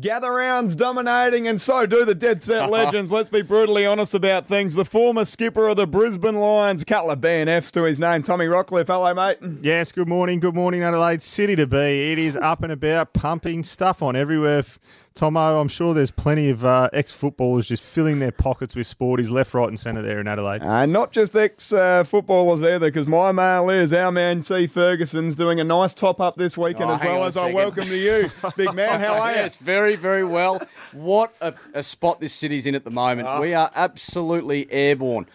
Gather rounds dominating, and so do the dead set legends. Let's be brutally honest about things. The former skipper of the Brisbane Lions, a couple of BNFs to his name, Tommy Rockliff. Hello, mate. Yes, good morning. Good morning, Adelaide City to be. It is up and about, pumping stuff on everywhere. Tomo, I'm sure there's plenty of uh, ex footballers just filling their pockets with sporties left, right, and centre there in Adelaide. And uh, not just ex uh, footballers either, because my mail is our man C. Ferguson's doing a nice top up this weekend Oh, as well as I welcome to you, big man. How are you? Yes, very, very well. What a, a spot this city's in at the moment. Ah. We are absolutely airborne.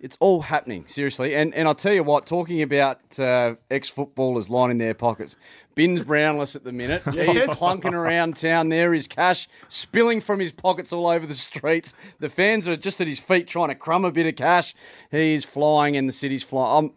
It's all happening, seriously. And and I'll tell you what, talking about uh, ex footballers lining their pockets, Bin's Brownless at the minute. He's clunking around town there, his cash spilling from his pockets all over the streets. The fans are just at his feet trying to crumb a bit of cash. He's flying and the city's flying. Um,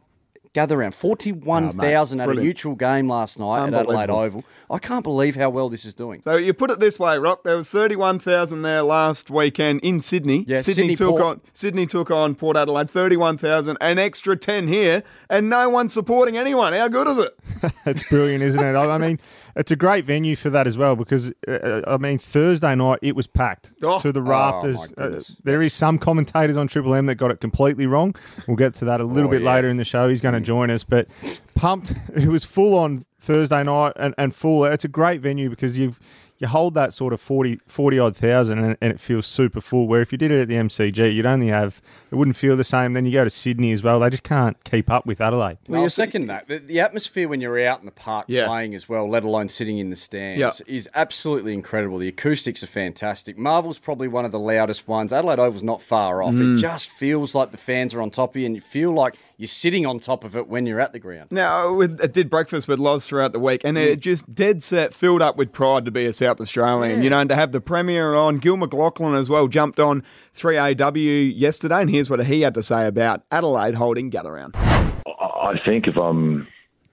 gather around 41,000 at a neutral game last night at Adelaide Oval. I can't believe how well this is doing. So you put it this way, Rock. There was thirty-one thousand there last weekend in Sydney. Yeah, Sydney, Sydney took Port. on Sydney took on Port Adelaide. Thirty-one thousand, an extra ten here, and no one supporting anyone. How good is it? it's brilliant, isn't it? I I mean, it's a great venue for that as well because, uh, I mean, Thursday night it was packed Oh. to the Oh, rafters. my uh, there is some commentators on Triple M that got it completely wrong. We'll get to that a little Oh, bit yeah. later in the show. He's going to join us, but pumped. It was full on Thursday night and, and full. It's a great venue because you've. You hold that sort of 40, 40 odd thousand and, and it feels super full. Where if you did it at the MCG, you'd only have, it wouldn't feel the same. Then you go to Sydney as well. They just can't keep up with Adelaide. Well, I'll second that. The, the atmosphere when you're out in the park Yeah. playing as well, let alone sitting in the stands, Yeah. is absolutely incredible. The acoustics are fantastic. Marvel's probably one of the loudest ones. Adelaide Oval's not far off. Mm. It just feels like the fans are on top of you, and you feel like you're sitting on top of it when you're at the ground. Now, with, I did breakfast with Loz throughout the week, and they're just dead set, filled up with pride to be a South Australian. You know, and to have the Premier on, Gil McLachlan as well jumped on 3AW yesterday, and here's what he had to say about Adelaide holding Gather Round. I think if I'm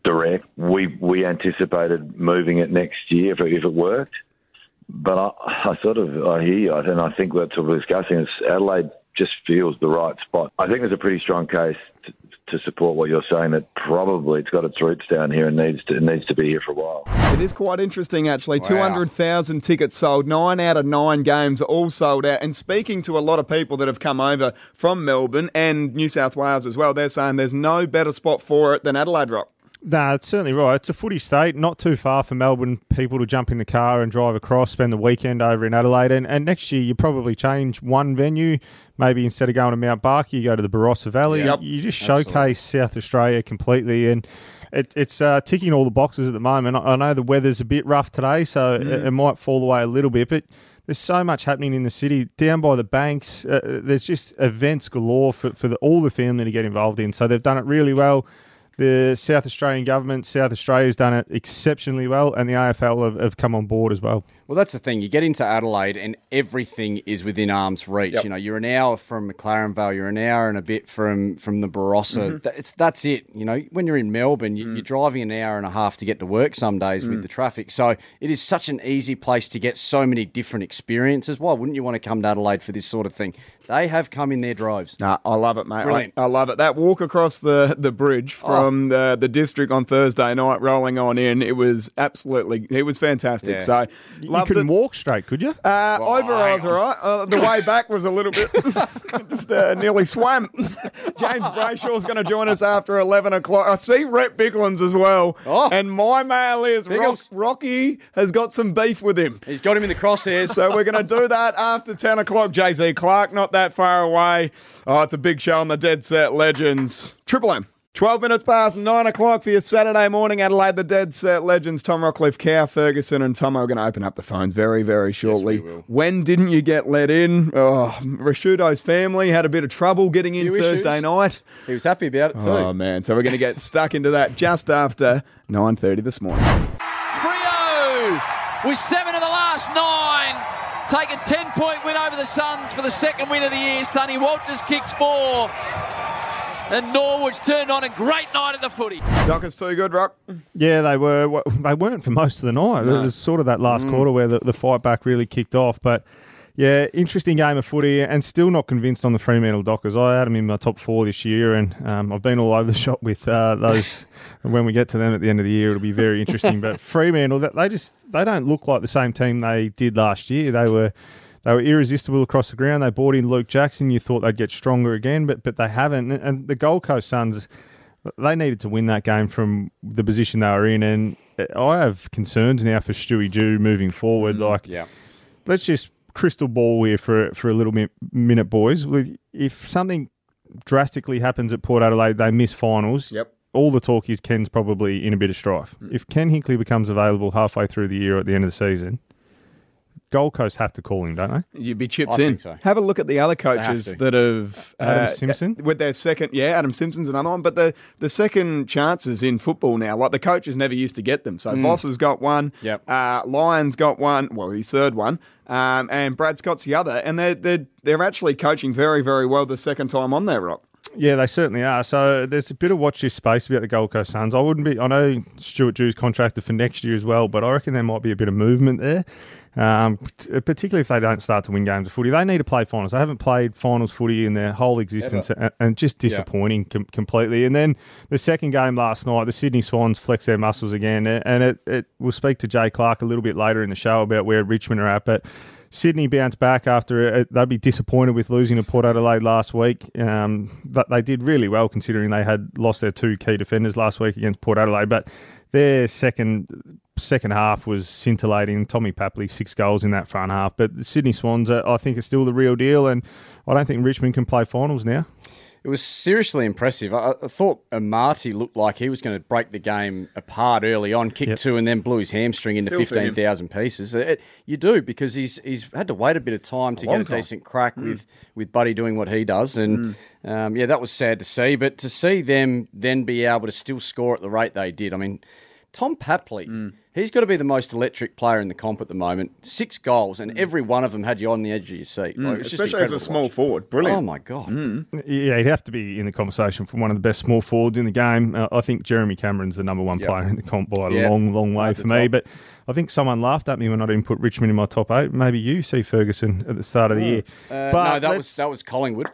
direct, we we anticipated moving it next year if it, if it worked. But I, I sort of I hear you, and I think that's what we're discussing. Is Adelaide just feels the right spot. I think there's a pretty strong case to, to support what you're saying. That probably it's got its roots down here and needs to it needs to be here for a while. It is quite interesting, actually. 200,000 tickets sold. Nine out of nine games are all sold out. And speaking to a lot of people that have come over from Melbourne and New South Wales as well, they're saying there's no better spot for it than Adelaide Rock. No, it's certainly right. It's a footy state, not too far for Melbourne people to jump in the car and drive across, spend the weekend over in Adelaide. And, and next year, you probably change one venue. Maybe instead of going to Mount Barker, you go to the Barossa Valley. Yep. You just showcase South Australia completely. And it, it's uh, ticking all the boxes at the moment. I, I know the weather's a bit rough today, so it, it might fall away a little bit, but. There's so much happening in the city down by the banks. Uh, there's just events galore for, for the, all the family to get involved in. So they've done it really well. The South Australian government, South Australia's done it exceptionally well, and the AFL have, have come on board as well. Well, that's the thing. You get into Adelaide and everything is within arm's reach. Yep. You know, you're an hour from McLaren Vale, you're an hour and a bit from from the Barossa. Mm-hmm. Th- It's that's it. You know, when you're in Melbourne, you, you're mm. driving an hour and a half to get to work some days with mm. the traffic. So it is such an easy place to get so many different experiences. Why wouldn't you want to come to Adelaide for this sort of thing? They have come in their drives. Nah, I love it, mate. Brilliant. I, I love it. That walk across the, the bridge oh. from the, the district on Thursday night, rolling on in, it was absolutely, it was fantastic. Yeah. So, You loved couldn't it. walk straight, could you? Uh, Well, over I was all right. Uh, the way back was a little bit, just uh, nearly swam. James Brayshaw's going to join us after 11 o'clock. I see Rhett Biglands as well. Oh. And my mail is Rock, Rocky has got some beef with him. He's got him in the crosshairs. So we're going to do that after 10 o'clock. Jay-Z Clark, not that far away. Oh, it's a big show on the Dead Set Legends. Triple M. 12 minutes past 9 o'clock for your Saturday morning. Adelaide, the Dead Set Legends. Tom Rockliff, Cal Ferguson, and Tom are going to open up the phones very, very shortly. will. When didn't you get let in? Oh, Ricciuto's family had a bit of trouble getting in Few Thursday issues. night. he was happy about it too. Oh, man. So we're going to get stuck into that just after 9.30 this morning. Freo with seven of the last nine. Take a 10 point win over the Suns for the second win of the year. Sonny Walters kicks four. And Norwood's turned on a great night at the footy. Dockers too good, Rock. Yeah, they were. Well, They weren't for most of the night. It was sort of that last quarter where the, the fight back really kicked off. But Yeah, interesting game of footy, and still not convinced on the Fremantle Dockers. I had them in my top four this year, and um, I've been all over the shop with uh, those. And when we get to them at the end of the year, it'll be very interesting. but Fremantle, they just they don't look like the same team they did last year. They were they were irresistible across the ground. They brought in Luke Jackson. You thought they'd get stronger again, but but they haven't. And the Gold Coast Suns, they needed to win that game from the position they were in, and I have concerns now for Stewie Dew moving forward. Mm, like, Yeah. let's just crystal ball here for for a little mi- minute, boys. If something drastically happens at Port Adelaide, they miss finals. Yep. All the talk is Ken's probably in a bit of strife. Mm. If Ken Hinkley becomes available halfway through the year or at the end of the season, Gold Coast have to call him, don't they? You'd be chipped I in. think so. Have a look at the other coaches that have Adam uh, Simpson? with their second. Yeah, Adam Simpson's another one, but the the second chances in football now, like the coaches never used to get them. So Voss has got one. Yep. Uh, Lyons got one. Well, his third one. Um, and Brad Scott's the other, and they're they're they're actually coaching very very well the second time on there, Rock. Yeah, they certainly are. So there's a bit of watch this space about the Gold Coast Suns. I wouldn't be. I know Stuart Dew's contracted for next year as well, but I reckon there might be a bit of movement there. Um, particularly if they don't start to win games of footy, they need to play finals. They haven't played finals footy in their whole existence, and, and just disappointing com- completely. And then the second game last night, the Sydney Swans flex their muscles again, and it, it we'll speak to Jay Clark a little bit later in the show about where Richmond are at, but. Sydney bounced back after it. They'd be disappointed with losing to Port Adelaide last week. Um, but they did really well considering they had lost their two key defenders last week against Port Adelaide. But their second second half was scintillating. Tommy Papley six goals in that front half. But the Sydney Swans, uh, I think, are still the real deal, and I don't think Richmond can play finals now. It was seriously impressive. I, I thought Amartey looked like he was going to break the game apart early on, kick two, and then blew his hamstring into Feel fifteen thousand pieces. It- you do because he's he's had to wait a bit of time to get a time. decent crack with with Buddy doing what he does, and um, yeah, that was sad to see. But to see them then be able to still score at the rate they did, I mean, Tom Papley. Mm. He's got to be the most electric player in the comp at the moment. Six goals, and mm. every one of them had you on the edge of your seat. Mm, like, it's just Especially as a incredible small forward, brilliant. Oh my god! Yeah, he'd have to be in the conversation for one of the best small forwards in the game. Uh, I think Jeremy Cameron's the number one Yep. player in the comp by a Yeah. long, long way for the me. But I think someone laughed at me when I didn't put Richmond in my top eight. Maybe you see Ferguson at the start of the year. Uh, but no, that was that was Collingwood.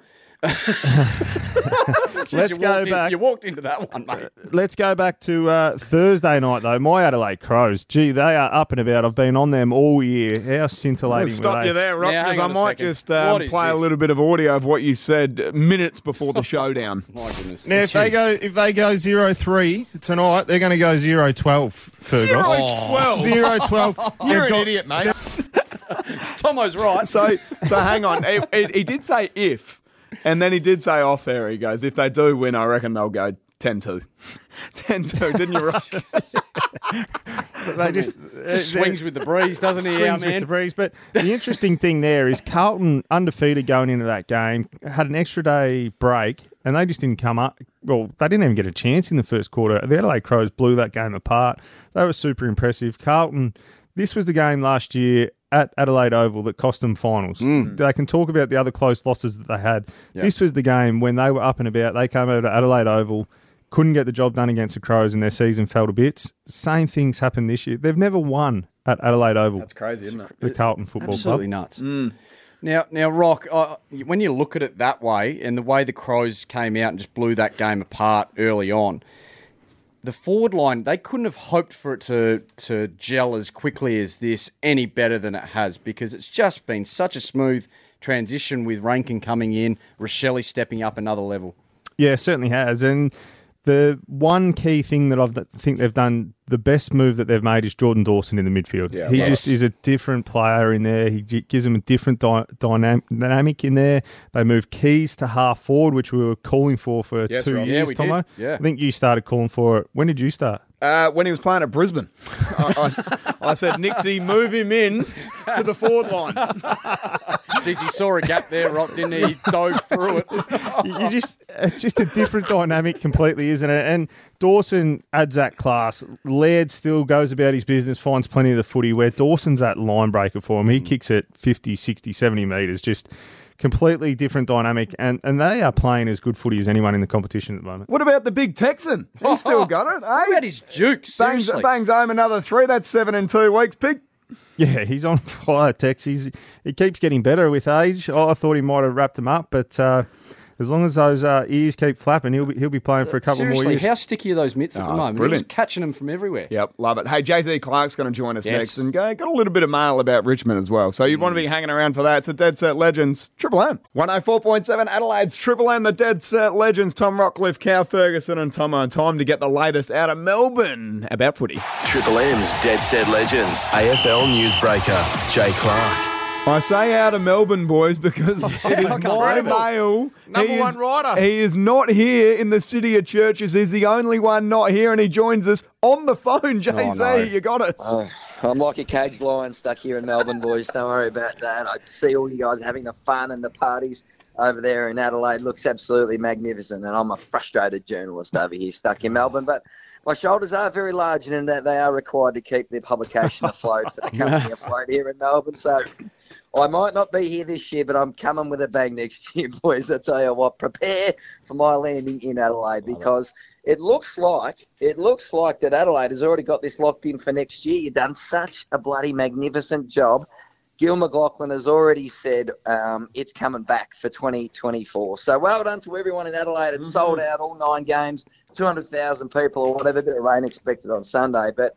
Let's go walked in- back. you walked into that one, mate. Let's go back to uh, Thursday night, though. My Adelaide Crows, gee, they are up and about. I've been on them all year. How I'll scintillating were stop they? you there, Rock, Now, because I might second. just um, What is play a little bit of audio of what you said minutes before the showdown. My goodness. Now, if they go if they go zero three tonight, they're going to go zero twelve. Fergus. Twelve. Zero twelve. You're They've an got- idiot, mate. Tomo's right. So, so hang on. He, he, he did say if, and then he did say oh, off air. He goes, if they do win, I reckon they'll go 10 2. 10 2, didn't you, Rock? They just, Just uh, swings with the breeze, doesn't he, swings with man? the breeze. But the interesting thing there is Carlton undefeated going into that game had an extra day break, and they just didn't come up. Well, they didn't even get a chance in the first quarter. The Adelaide Crows blew that game apart. They were super impressive. Carlton. This was the game last year at Adelaide Oval that cost them finals. They can talk about the other close losses that they had. Yeah. This was the game when they were up and about. They came over to Adelaide Oval, couldn't get the job done against the Crows, and their season fell to bits. Same things happened this year. They've never won at Adelaide Oval. That's crazy, isn't it? the Carlton Football Absolutely Club. Absolutely nuts. Now, now, Rock. Uh, when you look at it that way, and the way the Crows came out and just blew that game apart early on, the forward line they couldn't have hoped for it to to gel as quickly as this any better than it has because it's just been such a smooth transition with Rankine coming in, Rachele stepping up another level. Yeah, certainly has. And the one key thing that I think they've done, the best move that they've made is Jordan Dawson in the midfield. Yeah, he just is a different player in there. He gives them a different dy- dynamic in there. They move keys to half forward, which we were calling for for Yes, two Rob. Yeah, years, did. Tomo. Yeah. I think you started calling for it. When did you start? Uh, when he was playing at Brisbane, I, I, I said, Nixie, move him in to the forward line. Jeez, he saw a gap there, Rock, didn't he? He dove through it. you you just it's just a different dynamic completely, isn't it? And Dawson adds that class. Laird still goes about his business, finds plenty of the footy where Dawson's that line breaker for him. He kicks it 50, 60, 70 metres, just completely different dynamic. And, and they are playing as good footy as anyone in the competition at the moment. What about the big Texan? He's still got it, What eh? about his Duke? Bangs, Seriously. bangs home another three. That's seven in two weeks. Big Yeah, he's on fire, Tex. He's, he keeps getting better with age. I thought he might have wrapped him up, but uh, as long as those uh, ears keep flapping, he'll be, he'll be playing for a couple Seriously, more years. how sticky are those mitts at Oh, the moment? brilliant. He's catching them from everywhere. Yep, love it. Hey, Jay Z Clark's going to join us Yes. next and go, got a little bit of mail about Richmond as well. So you want to be hanging around for that. It's a Dead Set Legends Triple M. 104.7 Adelaide's Triple M, the Dead Set Legends. Tom Rockliff, Cal Ferguson, and Tom on time to get the latest out of Melbourne about footy. Triple M's Dead Set Legends. AFL newsbreaker, Jay Clark. I say out of Melbourne, boys, because it is my mail. Number He one is- rider. He is not here in the city of churches. He's the only one not here, and he joins us on the phone. Oh, Jay Z, no. you got us. Oh, I'm like a caged lion stuck here in Melbourne, boys. Don't worry about that. I see all you guys having the fun and the parties over there in Adelaide. Looks absolutely magnificent, and I'm a frustrated journalist over here stuck in Melbourne. But my shoulders are very large, and in that they are required to keep their publication afloat for the company afloat here in Melbourne. So I might not be here this year, but I'm coming with a bang next year, boys. I tell you what, prepare for my landing in Adelaide because it looks like it looks like that Adelaide has already got this locked in for next year. You've done such a bloody magnificent job. Gil McLachlan has already said um, it's coming back for 2024. So well done to everyone in Adelaide. It sold out all nine games, 200,000 people or whatever. bit of rain expected on Sunday, but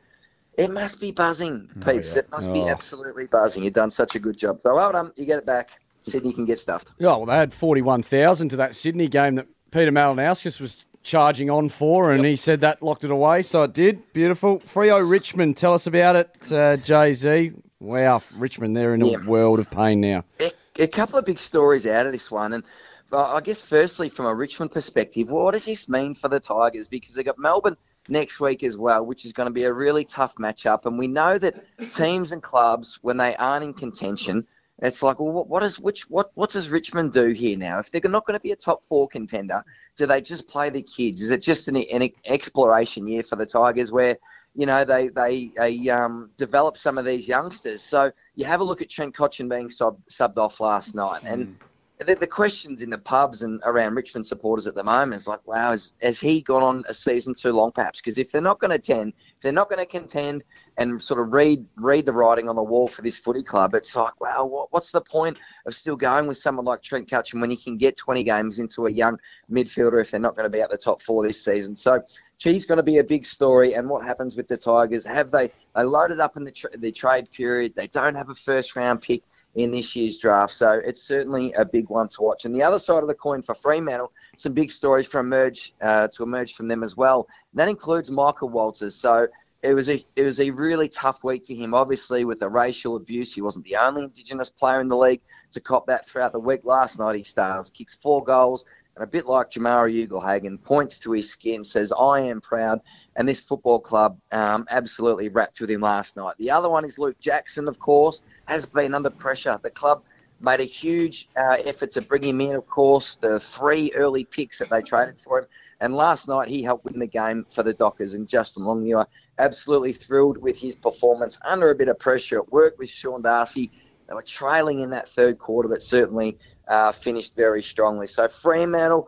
it must be buzzing, peeps. It must be absolutely buzzing. You've done such a good job. So well done. You get it back. Sydney can get stuffed. Yeah, well, they had 41,000 to that Sydney game that Peter Malinauskas was charging on for, and he said that locked it away, so it did. Beautiful. Freo Richmond, tell us about it, uh, Jay Z. Wow, Richmond, they're in a world of pain now. a, a couple of big stories out of this one, and I guess firstly from a Richmond perspective, what does this mean for the Tigers? Because they've got Melbourne next week as well, which is going to be a really tough matchup, and we know that teams and clubs when they aren't in contention. It's like, well, what, what is which? What what does Richmond do here now? If they're not going to be a top four contender, do they just play the kids? Is it just an, an exploration year for the Tigers where you know, they they, they um, develop some of these youngsters. So you have a look at Trent Cotchin being sub, subbed off last night, and the, the questions in the pubs and around Richmond supporters at the moment is like, wow, has, has he gone on a season too long, perhaps? Because if they're not going to attend, if they're not going to contend and sort of read read the writing on the wall for this footy club, it's like, wow, what, what's the point of still going with someone like Trent Cotchin when he can get 20 games into a young midfielder if they're not going to be at the top four this season? So Chee's going to be a big story. And what happens with the Tigers? Have they they loaded up in the tra- the trade period? They don't have a first round pick in this year's draft, so it's certainly a big one to watch. And the other side of the coin for Fremantle, some big stories for emerge uh, to emerge from them as well. And that includes Michael Walters. So. It was a it was a really tough week for him. Obviously, with the racial abuse, he wasn't the only Indigenous player in the league to cop that throughout the week. Last night, he stars, kicks four goals, and a bit like Jamarra Ugle-Hagan, points to his skin, says, I am proud. And this football club um, absolutely wrapped with him last night. The other one is Luke Jackson, of course, has been under pressure. The club made a huge uh, effort to bring him in, of course, the three early picks that they traded for him. And last night, he helped win the game for the Dockers. And Justin Longmuir, absolutely thrilled with his performance under a bit of pressure. It worked with Sean Darcy. They were trailing in that third quarter, but certainly uh, finished very strongly. So Fremantle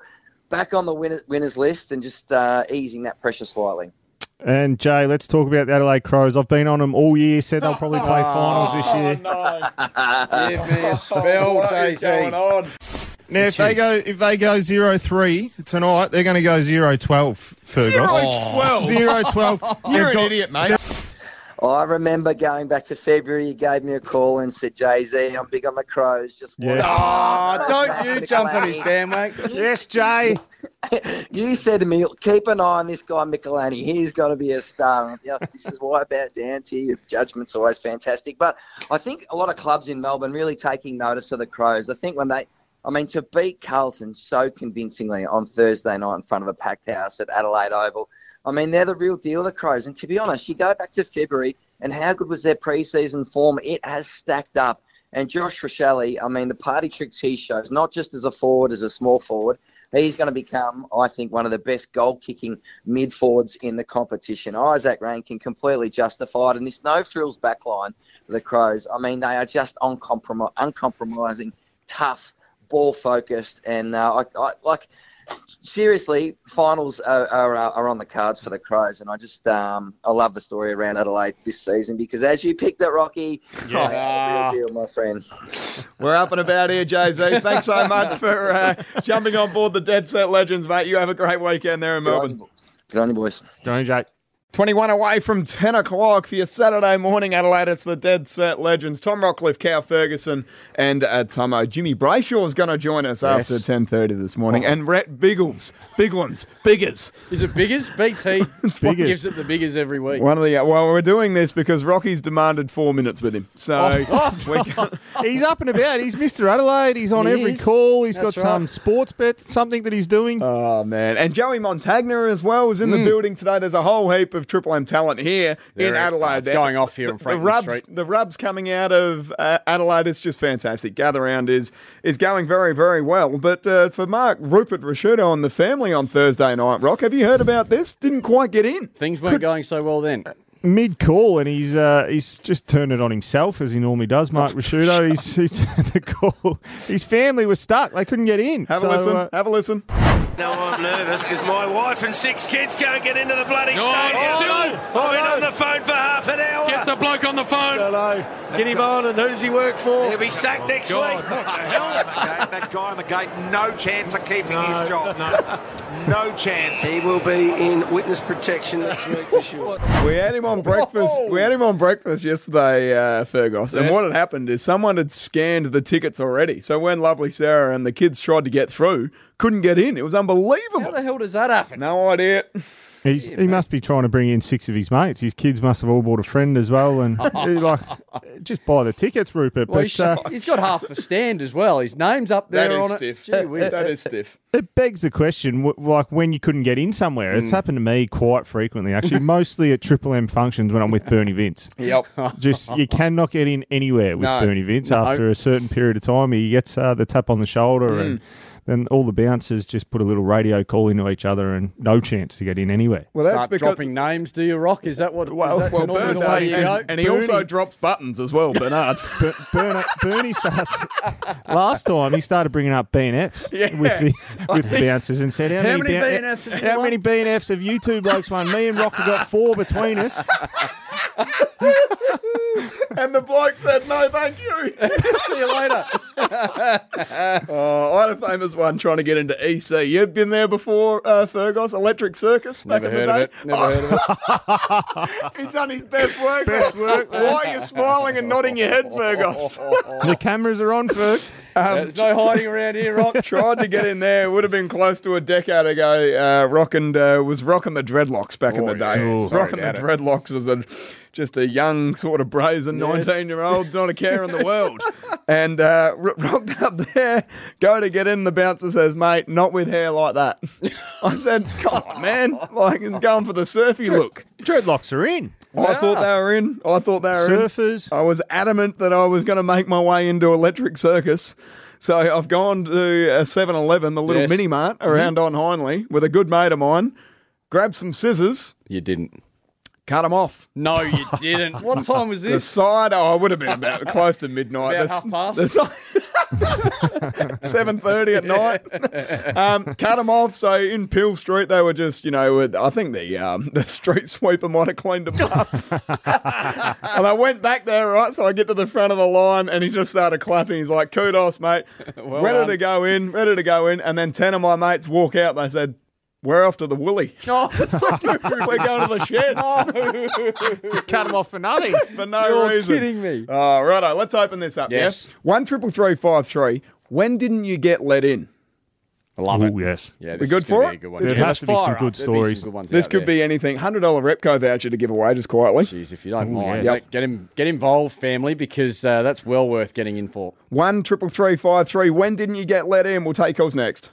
back on the winner, winners list and just uh, easing that pressure slightly. And Jay, let's talk about the Adelaide Crows. I've been on them all year. Said they'll probably play finals this year. Give me a spell, Jay Z. Now, if they go if they go zero three tonight, they're going to go zero twelve. Fergus. twelve. Zero twelve. You're They've an got- idiot, mate. Oh, I remember going back to February. You gave me a call and said, "Jay Z, I'm big on the Crows. Just Yes. Oh, don't you jump on his bandwagon. Yes, Jay. you said to me, keep an eye on this guy, Michalanney. He's going to be a star. Yes, this is why I bow down to you. Your judgment's always fantastic. But I think a lot of clubs in Melbourne really taking notice of the Crows. I think when they, I mean, to beat Carlton so convincingly on Thursday night in front of a packed house at Adelaide Oval, I mean, they're the real deal, the Crows. And to be honest, you go back to February and how good was their preseason form? It has stacked up. And Josh Rachele, I mean, the party tricks he shows, not just as a forward, as a small forward, he's going to become, I think, one of the best goal kicking mid forwards in the competition. Izak Rankine completely justified. And this no frills backline for the Crows, I mean, they are just uncompromi- uncompromising, tough, ball focused. And uh, I, I, like, seriously, finals are, are, are on the cards for the Crows, and I just um, I love the story around Adelaide this season because as you picked it, Rocky, Yes. oh, real deal, my friend. We're up and about here, Jay Z. Thanks so much for uh, jumping on board the Dead Set Legends, mate. You have a great weekend there in Melbourne. Good on you, boys. Good on you, boys. Jake. 21 away from 10 o'clock for your Saturday morning, Adelaide. It's the Dead Set Legends. Tom Rockliff, Cal Ferguson, and uh, Tomo. Jimmy Brayshaw is going to join us Yes. after 10.30 this morning. And Rhett Biggles, big ones, biggers. Is it biggers? BT biggers. gives it the biggers every week. One of the, well, we're doing this because Rocky's demanded four minutes with him. So we can, He's up and about. He's Mr. Adelaide. He's on He every is. call. He's That's got some sports bet, something that he's doing. Oh man! And Joey Montagna as well was in Mm. the building today. There's a whole heap of Triple M talent here in There- Adelaide. it's going off here the, on the rubs, Street. the rubs coming out of uh, Adelaide is just fantastic. Gather round is is going very very well. But uh, for Mark Rupert Ricciuto and the family on Thursday night, Rock, have you heard about this? Didn't quite get in. Things weren't going so well then. Mid call, and he's uh, he's just turned it on himself as he normally does. Mark Ricciuto. He's, he's the call. His family was stuck. They couldn't get in. Have So, a listen. uh, have a listen. No, I'm nervous because my wife and six kids can't get into the bloody Oh, stadium. still- I've been on the phone for half an hour. Get the bloke on the phone. Hello. Get him on, and who does he work for? He'll be sacked next God, week. what the hell? that, that guy on the gate, no chance of keeping his job. No, no chance. He will be in witness protection next week for sure. We had him on breakfast. We had him on breakfast yesterday, uh, Fergus. And what had happened is someone had scanned the tickets already. So when lovely Sarah and the kids tried to get through, couldn't get in. It was How unbelievable. the hell does that happen? No idea. He's, he must be trying to bring in six of his mates. His kids must have all bought a friend as well, and he, like just buy the tickets, Rupert. Well, But he's, uh, he's got half the stand as well. His name's up there That is on stiff. it. Gee whiz. that is stiff. it begs the question, like when you couldn't get in somewhere. Mm. It's happened to me quite frequently, actually, mostly at Triple M functions when I'm with Bernie Vince. Yep. Just you cannot get in anywhere with No. Bernie Vince No. after a certain period of time. He gets uh, the tap on the shoulder, and Mm. Then all the bouncers just put a little radio call into each other, and no chance to get in anywhere. Well, that's Start because. dropping names, do you, Rock? Is that what? Well, is that well normally Bern the way does, you and, and he also drops buttons as well, Bernard. Ber- Bernie, Bernie starts last time. He started bringing up BNFs Yeah. with the with the bouncers and said, "How, How many B- BNFs have you How won?" many BNFs have you two blokes won? Me and Rock have got four between us." and the bloke said, no, thank you. See you later. Oh, I had a famous one trying to get into EC. You've been there before, uh, Fergus? Electric Circus back Never in heard the of day? it. Never heard of it. He's done his best work. Best work. Why are you smiling and nodding your head, Fergus? the cameras are on, Ferg. There's no hiding around here, Rock. Tried to get in there. It would have been close to a decade ago. Uh, and uh, was rocking the dreadlocks back in the day. yeah. Sorry rocking the it. dreadlocks as a just a young sort of brazen Yes. nineteen year old, not a care in the world, and uh, ro- rocked up there. Go to get in. The bouncer says, "Mate, not with hair like that." I said, "Come on, man! Like going for the surfy look." Dreadlocks are in. I thought they were in. I thought they were in. Surfers. I was adamant that I was going to make my way into Electric Circus. So I've gone to a 7 Eleven, the little Yes. mini mart around mm-hmm. on Hindley, with a good mate of mine. Grabbed some scissors, You didn't. Cut them off. No, you didn't. What time was this? The this? side, oh, it would have been about close to midnight. About The- half past? the 7.30 at night. Um, cut them off. So in Peel Street, they were just, you know, I think the um, the street sweeper might have cleaned them up. and I went back there, right? So I get to the front of the line and he just started clapping. He's like, kudos, mate. Well ready done. to go in, ready to go in. And then 10 of my mates walk out. They said, we're off to the woolly. Oh, We're going to the shed. Cut them off for nothing. For no You're reason. kidding me. Oh, righto. Let's open this up. Yes. Yeah. One triple three five three. When didn't you get let in? I love it. Oh yes. Yeah, We this good is for it? good one. There has to be some good up. Stories. some good This could there. be anything. Hundred dollar Repco voucher to give away just quietly. Jeez, if you don't Ooh, mind, yes. Get- get him, get involved, family, because uh, that's well worth getting in for. One triple three five three. When didn't you get let in? We'll take calls next.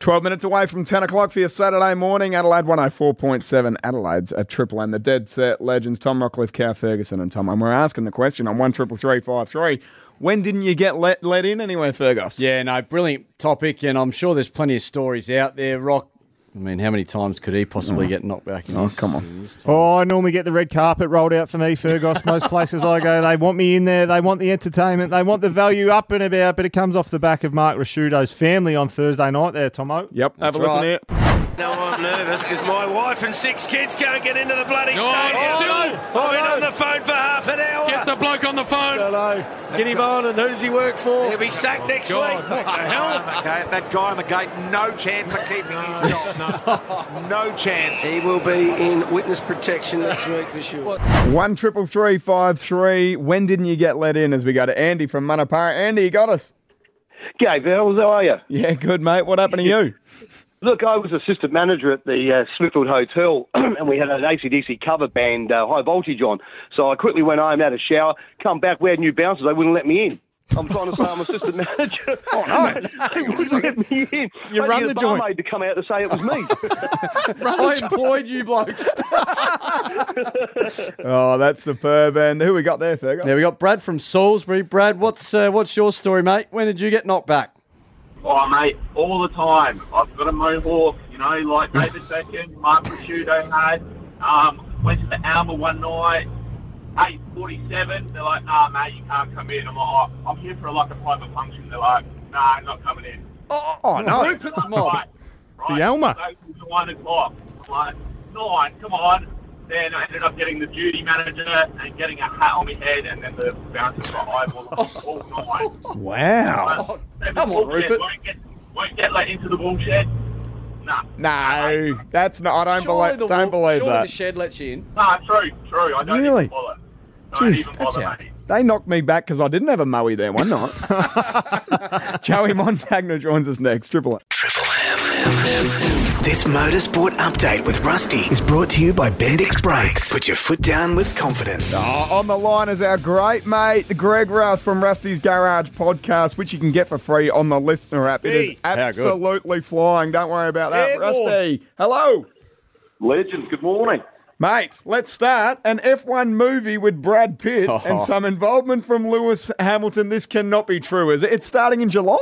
12 minutes away from 10 o'clock for your Saturday morning. Adelaide 104.7. Adelaide's a triple M. The dead set legends Tom Rockliff, Cal Ferguson, and Tom. And we're asking the question on 1 triple three five three. When didn't you get let, let in anywhere, Fergus? Yeah, no, brilliant topic, and I'm sure there's plenty of stories out there. Rock, I mean, how many times could he possibly mm. get knocked back in Oh, his, come on. in? Oh, I normally get the red carpet rolled out for me, Fergus. Most places I go, they want me in there. They want the entertainment. They want the value up and about. But it comes off the back of Mark Ricciuto's family on Thursday night there, Tomo. Yep, have a That's listen right. here. No, I'm nervous because my wife and six kids can't get into the bloody No, stadium. still. I've been oh, on the phone for half an hour. Get the bloke on the phone. Hello. Get him on, and who does he work for? He'll be sacked oh, next God, week. what the hell? Okay, that guy on the gate, no chance of keeping his job. No chance. He will be in witness protection next week for sure. One triple three five three. When didn't you get let in? As we go to Andy from Munno Para. Andy, you got us. G'day, Vels. How are you? Yeah, good mate. What happened to you? Look, I was assistant manager at the uh, Smithfield Hotel, and we had an ACDC cover band, uh, High Voltage, on. So I quickly went home, had a shower, come back, we had new bouncers. They wouldn't let me in. I'm trying to say I'm assistant manager. Oh, no. they wouldn't let me in. You I run had the a joint. barmaid to come out to say it was me. I employed you blokes. Oh, that's superb. And who we got there, Fergus? now we got Brad from Salisbury. Brad, what's uh, what's your story, mate? When did you get knocked back? Oh, mate, all the time. I've got a mohawk, you know, like David Beckham, Mark Prosciutto had. Um, went to the Alma one night, 8.47. They're like, nah, mate, you can't come in. I'm like, oh, I'm here for a like a private function. They're like, nah, not coming in. Oh, no. Rupert's mob. Right, right. The Alma. So till 9 o'clock. I'm like, nine, come on. Then I ended up getting the duty manager and getting a hat on my head, and then the bouncers got eyeballs all night. Wow. Oh, come on, Rupert. Won't get, won't get let into the woolshed. Nah. No, that's not. I don't Surely believe. the Don't wall- believe surely that. the shed lets you in. Nah, true, true. I don't Really? even bother. Don't Jeez, even bother, how- mate. They knocked me back because I didn't have a Moe there one night. Joey Montagna joins us next. Triple M. This motorsport update with Rusty is brought to you by Bendix Brakes. Put your foot down with confidence. Oh, on the line is our great mate, Greg Rust from Rusty's Garage podcast, which you can get for free on the listener app. It is Hey. How good. absolutely flying. Don't worry about that. Airborne. Rusty, hello. Legends, good morning. Mate, let's start. An F1 movie with Brad Pitt and some involvement from Lewis Hamilton. This cannot be true, is it? It's starting in July?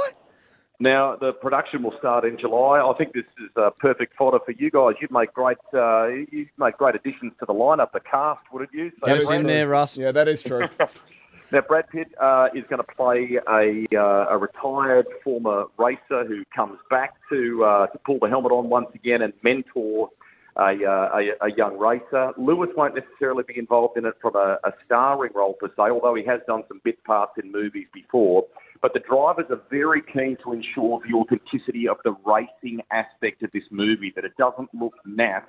Now, the production will start in July. I think this is a perfect fodder for you guys. You'd make great, uh, you'd make great additions to the lineup, the cast, wouldn't you? So Get us in there, Russ. Yeah, that is true. Now, Brad Pitt uh, is going to play a, uh, a retired former racer who comes back to uh, to pull the helmet on once again and mentor a, uh, a, a young racer. Lewis won't necessarily be involved in it from a, a starring role per se, although he has done some bit parts in movies before. But the drivers are very keen to ensure the authenticity of the racing aspect of this movie, that it doesn't look naff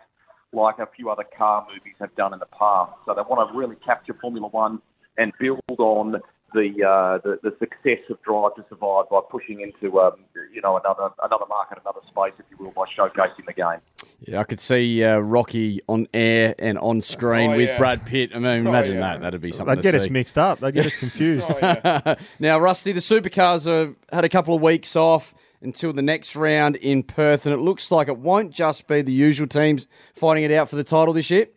like a few other car movies have done in the past. So they want to really capture Formula One and build on the uh, the, the success of Drive to Survive by pushing into um, you know another another market, another space, if you will, by showcasing the game. Yeah, I could see uh, Rocky on air and on screen Oh, with yeah. Brad Pitt. I mean, Oh, imagine yeah. that. That'd be something They'd to get us mixed up. They'd get us confused. now, Rusty, the supercars have had a couple of weeks off until the next round in Perth, and it looks like it won't just be the usual teams fighting it out for the title this year.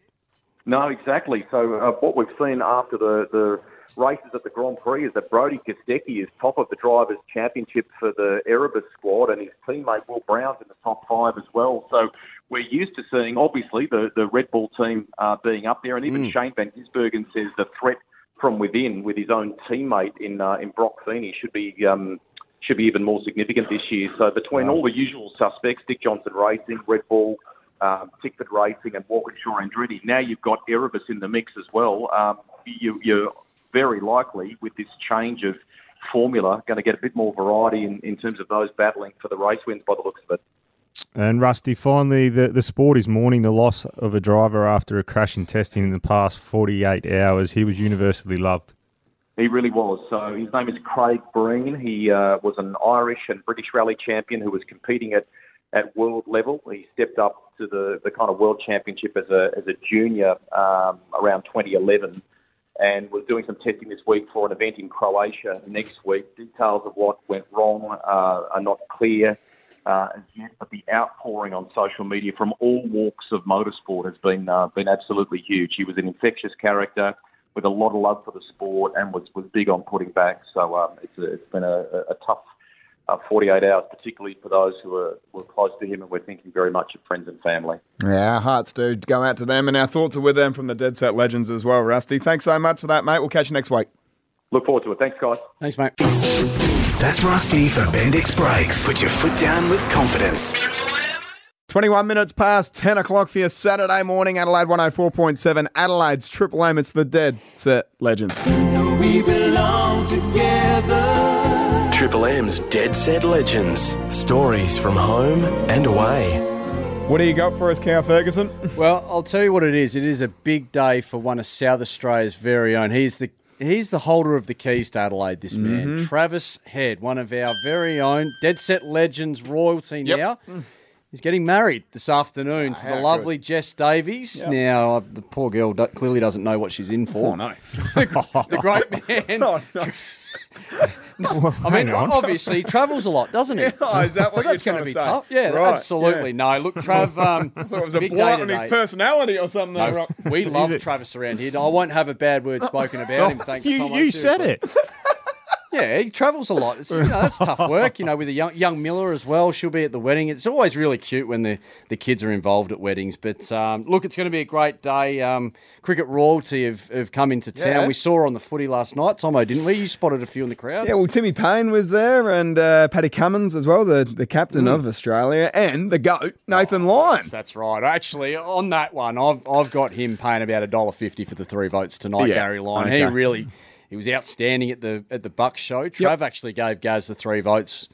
No, exactly. So uh, what we've seen after the, the races at the Grand Prix is that Brody Kostecki is top of the Drivers' Championship for the Erebus squad, and his teammate Will Brown's in the top five as well. So we're used to seeing, obviously, the, the Red Bull team uh, being up there, and even Shane Van Gisbergen says the threat from within with his own teammate in uh, in Broc Feeney should be um, should be even more significant this year. So between all the usual suspects, Dick Johnson Racing, Red Bull, um, Tickford Racing, and Walkinshaw Andretti, now you've got Erebus in the mix as well. Um, you, you're very likely with this change of formula going to get a bit more variety in, in terms of those battling for the race wins by the looks of it. And Rusty, finally, the, the sport is mourning the loss of a driver after a crash in testing in the past 48 hours. He was universally loved. He really was. So his name is Craig Breen. He uh, was an Irish and British rally champion who was competing at, at world level. He stepped up to the, the kind of world championship as a, as a junior um, around 2011 and was doing some testing this week for an event in Croatia next week. Details of what went wrong uh, are not clear uh, as yet, but the outpouring on social media from all walks of motorsport has been uh, been absolutely huge. He was an infectious character with a lot of love for the sport and was, was big on putting back. So um, it's, a, it's been a, a tough uh, 48 hours, particularly for those who are were close to him, and we're thinking very much of friends and family. Yeah, our hearts do go out to them, and our thoughts are with them from the Dead Set Legends as well, Rusty. Thanks so much for that, mate. We'll catch you next week. Look forward to it. Thanks, guys. Thanks, mate. That's Rusty for Bendix Brakes. Put your foot down with confidence. 21 minutes past 10 o'clock for your Saturday morning, Adelaide 104.7. Adelaide's Triple M. It's the Dead Set Legends. We belong together. Triple M's Dead Set Legends. Stories from home and away. What do you got for us, Cal Ferguson? Well, I'll tell you what it is. It is a big day for one of South Australia's very own. He's the he's the holder of the keys to Adelaide. This man, Mhm. Travis Head, one of our very own Dead Set Legends royalty Yep. now. He's getting married this afternoon to the lovely Jess Davies. Yep. Now, uh, the poor girl do- clearly doesn't know what she's in for. Oh, no. the great man. Oh, no. I mean, on. obviously, he travels a lot, doesn't he? Oh, is that so what that's going to be say? tough. Yeah, Right, absolutely. yeah. No, look, Trav. Um, I thought it was a blight on his personality or something. No, we love Travis around here. I won't have a bad word spoken about him. Thanks, you you said it. Yeah, he travels a lot. It's, you know, that's tough work. You know, with a young young Milla as well. She'll be at the wedding. It's always really cute when the, the kids are involved at weddings. But um, look, it's going to be a great day. Um, cricket royalty have, have come into town. Yeah. We saw her on the footy last night, Tomo, didn't we? You spotted a few in the crowd. Yeah, well, Timmy Paine was there and uh, Paddy Cummins as well, the, the captain Mm. of Australia, and the GOAT, Nathan Lyon. Yes, that's right. Actually, on that one, I've I've got him paying about a dollar fifty for the three votes tonight. Yeah, Gary Lyon, okay. he really he was outstanding at the at the Bucks show. Trav actually gave Gaz the three votes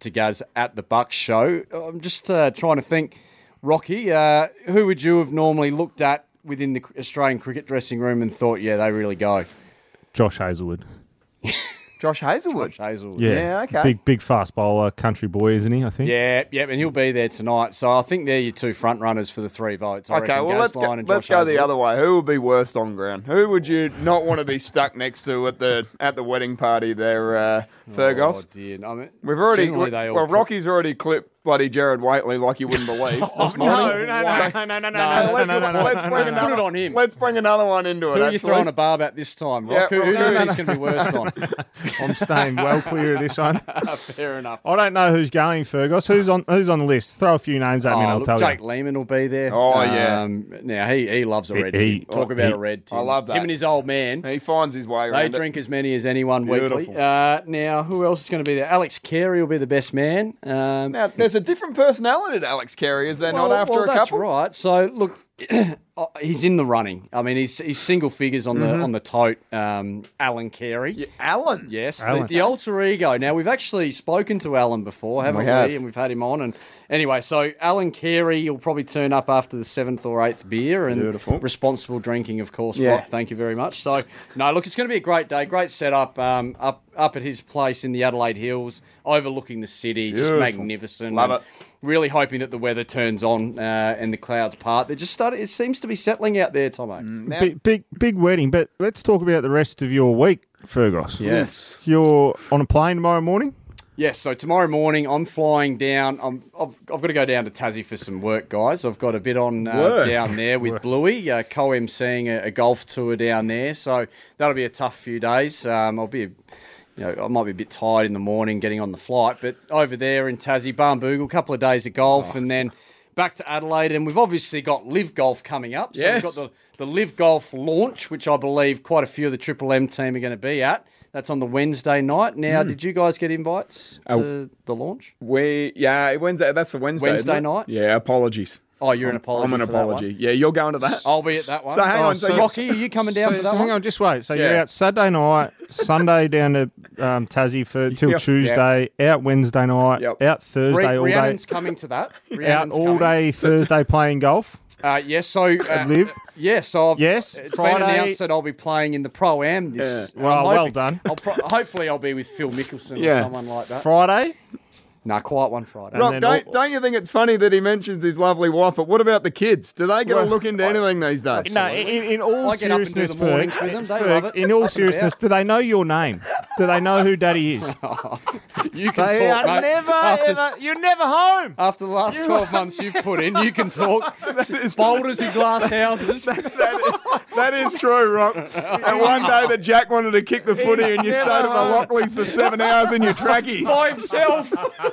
to Gaz at the Bucks show. I'm just uh, trying to think, Rocky, uh, who would you have normally looked at within the Australian cricket dressing room and thought, yeah, they really go? Josh Hazlewood. Josh Hazlewood. Josh Hazlewood. Yeah, okay. Big big fast bowler, country boy, isn't he? I think. Yeah, yeah, and he'll be there tonight. So I think they're your two front runners for the three votes. I Okay, reckon well, Gaz let's go, Lyon and let's Josh go the other way. Who would be worst on ground? Who would you not want to be stuck next to at the at the wedding party there, uh, Fergus? Oh, dear. I mean, We've already, generally they all well, put- Rocky's already clipped bloody Jared Waitley like you wouldn't believe this morning. no, no, no, no, no, no, no, let's, no, no, no, no, let's bring no, no. another, Put it on him. Let's bring another one into it. Who are you throwing a barb at this time, Rock? Yeah, who who well, no, think's going to be worst on? I'm staying well clear of this one. Fair enough. I don't know who's going, Fergus. Who's on Who's on the list? Throw a few names at me, and Oh, I'll look, tell Jake you. Lehman will be there. Oh, yeah. Um, now he he loves a red. he- Talk oh, about a red. Tin. I love that. Him and his old man. He finds his way around. They drink as many as anyone weekly. Uh, now, who else is going to be there? Alex Carey will be the best man. Um, Now, there's a different personality to Alex Carey, is there well, not? After well, a that's couple, right. So look, oh, he's in the running. I mean, he's he's single figures on the Mhm. on the tote. Um, Alan Carey. Yeah, Alan. Yes, Alan. The, the alter ego. Now we've actually spoken to Alan before, haven't we? have. And we've had him on. And anyway, so Alan Carey will probably turn up after the seventh or eighth beer, and Beautiful. responsible drinking, of course. Yeah. Rock, thank you very much. So no, look, it's going to be a great day, great setup um, up up at his place in the Adelaide Hills, overlooking the city, just magnificent. Love and it. Really hoping that the weather turns on uh, and the clouds part. They're just starting. It seems to be settling out there, Tomo. Now- Big, big big wedding, but let's talk about the rest of your week, Fergus. Yes. You're on a plane tomorrow morning. Yes, so tomorrow morning I'm flying down. I'm, I've, I've got to go down to Tassie for some work, guys. I've got a bit on uh, down there with Bluey, uh, co-emceeing a, a golf tour down there. So that'll be a tough few days. Um, I'll be, you know, I might be a bit tired in the morning getting on the flight, but over there in Tassie, Barnbougle, a couple of days of golf, Oh. and then back to Adelaide. And we've obviously got Live Golf coming up. So Yes. we've got the the Live Golf launch, which I believe quite a few of the Triple M team are going to be at. That's on the Wednesday night. Now, Hmm. did you guys get invites Oh. to the launch? We yeah Wednesday. That's the Wednesday. Wednesday night? Yeah. Apologies. Oh, you're an apology. I'm an for that apology. one. Yeah, you're going to that. I'll be at that one. So hang Oh, on. So, so- Rocky, are you coming down so, for that so one? hang on, just wait. So you're Yeah. out Saturday night, Sunday down to um, Tassie for till Yep. Tuesday, out Wednesday night, Yep. out Thursday Re- all day, Rhiannon's coming to that. out Rhiannon's all coming. day Thursday playing golf. Uh, yes, so uh, Live. Yes, so I've, Yes, it's Friday- been announced that I'll be playing in the pro am this. Yeah. Well, I'm well done. I'll pro- hopefully, I'll be with Phil Mickelson Yeah. or someone like that. Friday, Nah, quite one Friday. Rock, don't, don't you think it's funny that he mentions his lovely wife? But what about the kids? Do they get Well, to look into anything these days? No, in, in all I get up and do seriousness, the Ferg, with them. They Ferg, love it. in all seriousness, do they know your name? Do they know who Daddy is? You can they talk, are mate. never, After- ever. You're never home. After the last 12 months you've put in, you can talk. Boulders in glass houses. That is true, Rock. and one day that Jack wanted to kick the footy and you stayed at the. Lockleys for seven hours in your trackies. By himself.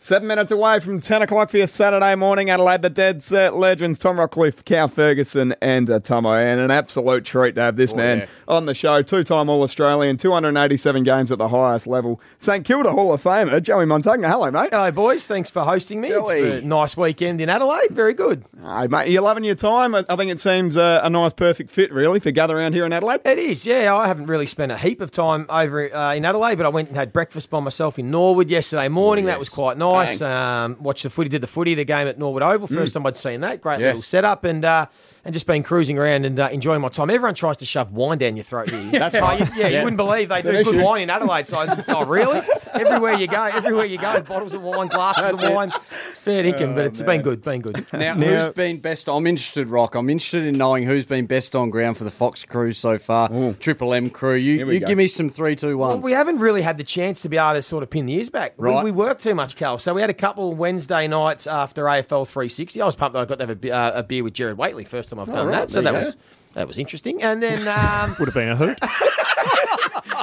Seven minutes away from 10 o'clock for your Saturday morning, Adelaide, the Dead Set Legends, Tom Rockliff, Cal Ferguson, and uh, Tomo. And an absolute treat to have this man yeah. on the show. Two time All Australian, 287 games at the highest level. St Kilda Hall of Famer, Joey Montagna. Hello, mate. Hello, boys. Thanks for hosting me. It's Joey. a nice weekend in Adelaide. Very good. Hey, mate, you're loving your time. I I think it seems uh, a nice, perfect fit, really, for gather around here in Adelaide. It is, yeah. I haven't really spent a heap of time over uh, in Adelaide, but I went and had breakfast by myself in Norwood yesterday morning. That was quite nice. Um, watched the footy, did the footy, the game at Norwood Oval. First time I'd seen that. Great Yes. little setup, and uh, and just been cruising around and uh, enjoying my time. Everyone tries to shove wine down your throat here. That's Oh, right. you- yeah, Yeah. you wouldn't believe they an do good issue. wine in Adelaide. So, so really, everywhere you go, everywhere you go, bottles of wine, glasses of That's it. wine, fair dinkum. but it's been good, been good. Now, Now- who's been best? I'm interested, Rock. I'm interested in knowing who's been best on ground for the Fox crew so far. Triple M crew. You, you go. give me some three, two, Well, we haven't really had the chance to be able to sort of pin the ears back. Right. We, we worked too much, Cal. So we had a couple Wednesday nights after AFL 360. I was pumped that I got to have a, uh, a beer with Jared Waitley. First time I've done right, that. So that you was that was interesting. And then um, Would have been a hoot.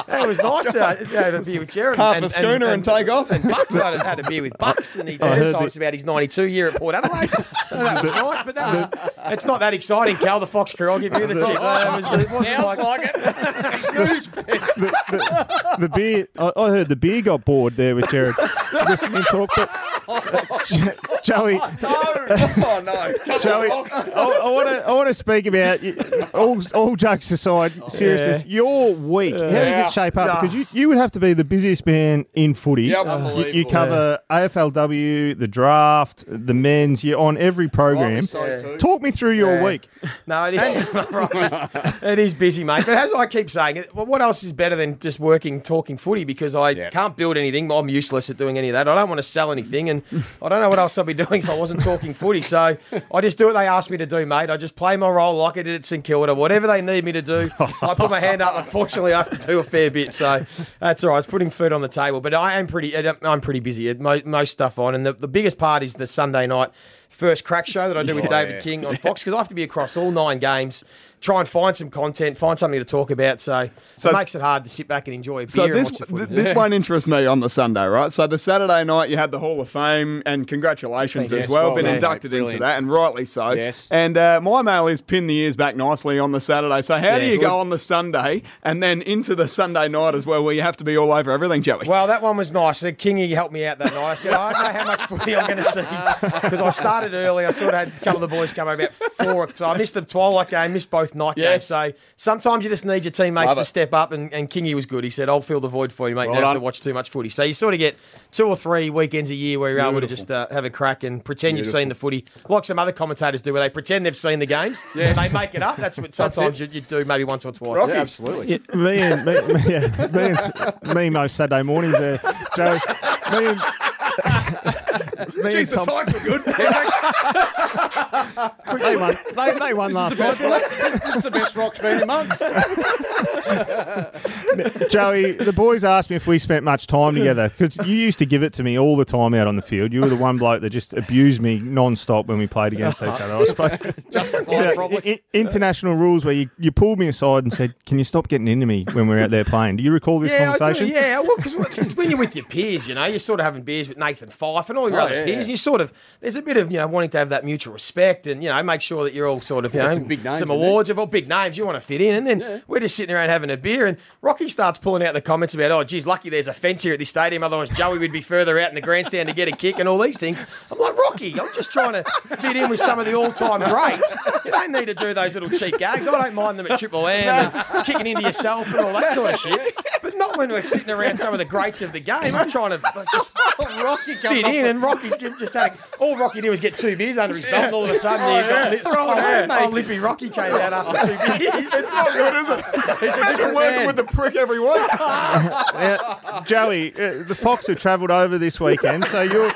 it was nice to have a beer with Jared. Half and, a schooner and take off. And Bucks I had a beer with Bucks, and he I told heard us about his 92 year at Port Adelaide. So that was nice, but that was, it's not that exciting, Cal. The Fox crew. I'll give you the tip. Uh, it, was, it wasn't Sounds like, like it. Snooze fest. the beer. I, I heard the beer got bored there with Jared. Listening talk, but Joey, oh, no. Oh, Joey, I want to I want to speak about all all jokes aside, seriousness. Your week, how does it shape up? Nah. Because you, you would have to be the busiest man in footy. Yep. You- you, Unbelievable. cover AFLW, the draft, the men's. You're on every program. Too. Talk me through your Yeah. week. No, it is, it is busy, mate. But as I keep saying, what else is better than just working, talking footy? Because I can't build anything. I'm useless at doing any of that. I don't want to sell anything, and I don't know what else I'd be doing if I wasn't talking footy. So I just do what they ask me to do, mate. I just play my role like I did at St Kilda. Whatever they need me to do, I put my hand up. Unfortunately, I have to do a fair bit, so that's all right. It's putting food on the table. But I am pretty. I'm pretty busy. Mo- Most stuff on, and the, the biggest part is the Sunday night first crack show that I do with David King on Fox because I have to be across all nine games, try and find some content, find something to talk about. So, So- it makes it hard to sit back and enjoy a beer So and this watch the th- this won't interest me on the Sunday, right? So the Saturday night you had the Hall of Fame, and congratulations as well. Well Been done, inducted mate. into that, and rightly so. Yes. And uh, my mail is pin the ears back nicely on the Saturday. So how do you good. go on the Sunday and then into the Sunday night as well, where you have to be all over everything, Joey? Well, that one was nice. The Kingy helped me out that night. I said, I don't know how much footy I'm going to see because I started early. I sort of had a couple of the boys come over about four. So I missed the twilight game, missed both night Yes. games. So sometimes you just need your teammates Love to it. step up, and, and Kingy was good. He said, I'll fill the void for you, mate. you Well don't have to watch too much footy. So you sort of get two or three weekends a year where you're able to just uh, have a crack and pretend you've seen the footy, like some other commentators do, where they pretend they've seen the games and they make it up. That's what sometimes you, you do maybe once or twice. Yeah, absolutely. Yeah, me and me, me, yeah, me, and me most Saturday mornings, uh, Joe. Me and, me and Jeez, the Tom, times were good. they won. They, they won last night. didn't this is the best Rock's been in months. Joey, the boys asked me if we spent much time together because you used to give it to me all the time out on the field. You were the one bloke that just abused me non-stop when we played against each other. I suppose. Yeah, probably. international rules where you, you pulled me aside and said, "Can you stop getting into me when we're out there playing?" Do you recall this Yeah, I conversation? do, yeah, well, because when you're with your peers, you know, you're sort of having beers with Nathan Fyfe and all your Oh, other yeah, peers. Yeah. You sort of there's a bit of you know wanting to have that mutual respect and you know make sure that you're all sort of you know some big names some awards of all big names you want to fit in, and then we're just sitting around having a beer, and Rocky starts pulling out the comments about oh geez, lucky there's a fence here at this stadium, otherwise Joey would be further out in the grandstand to get a kick and all these things. I'm like Rocky, I'm just trying to fit in with some of the all-time greats. You don't need to do those little cheap gags. I don't mind them at Triple M and kicking into yourself and all that sort of shit. But not when we're sitting around some of the greats of the game. I'm trying to just Rocky fit in, and Rocky's get- just had a, all Rocky did was get two beers under his belt, and all of a sudden, there you got yeah. Throw it oh, mate. oh, Lippy Rocky came out after two beers. It's not good, is it? Imagine working with the prick every week. Now, Joey, uh, the Fox have travelled over this weekend, so you're.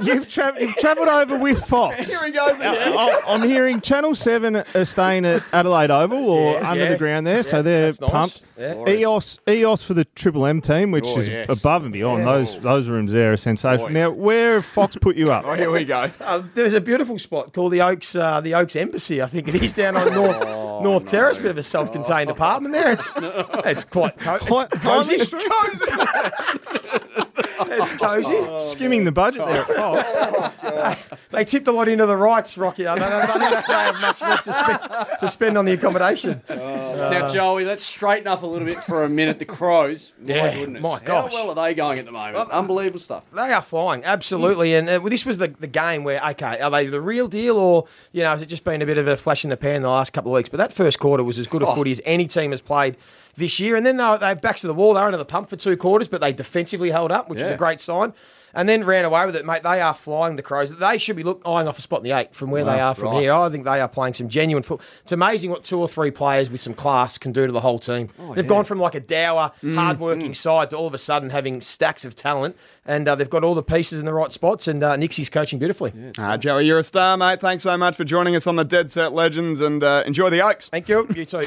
You've, tra- you've travelled over with Fox. Here he goes again. I- I'm hearing Channel 7 are staying at Adelaide Oval or Yeah, under yeah. the ground there, so they're that's nice. pumped. Yeah. EOS, EOS for the Triple M team, which Oh, is yes. above and beyond. Those those rooms there are sensational. Boy. Now, where have Fox put you up? Oh, here we go. Uh, there's a beautiful spot called the Oaks, uh, the Oaks Embassy. I think it is down on North Oh, North Terrace. Bit of a self-contained apartment there. It's it's quite co- it's cozy. It's It's cozy. Skimming the budget there at Fox. They tipped a lot into the rights, Rocky. I don't, I don't think they have much left to spend to spend on the accommodation. now, Joey, let's straighten up a little bit for a minute. The Crows, my Yeah, goodness, my gosh. how well are they going at the moment? Unbelievable stuff. They are flying, absolutely. And uh, well, this was the, the game where, okay, are they the real deal or, you know, has it just been a bit of a flash in the pan the last couple of weeks? But that first quarter was as good a footy as any team has played this year. And then they they backs to the wall. They were under the pump for two quarters, but they defensively held up, which is a great sign. And then ran away with it, mate. They are flying the Crows. They should be look, eyeing off a spot in the eight from where they are from right. here. I think they are playing some genuine football. It's amazing what two or three players with some class can do to the whole team. they've gone from like a dour, hard-working side to all of a sudden having stacks of talent, and uh, they've got all the pieces in the right spots. And uh, Nicksy's coaching beautifully. Ah, Joey, you're a star, mate. Thanks so much for joining us on the Dead Set Legends and uh, enjoy the Oaks. Thank you. You too.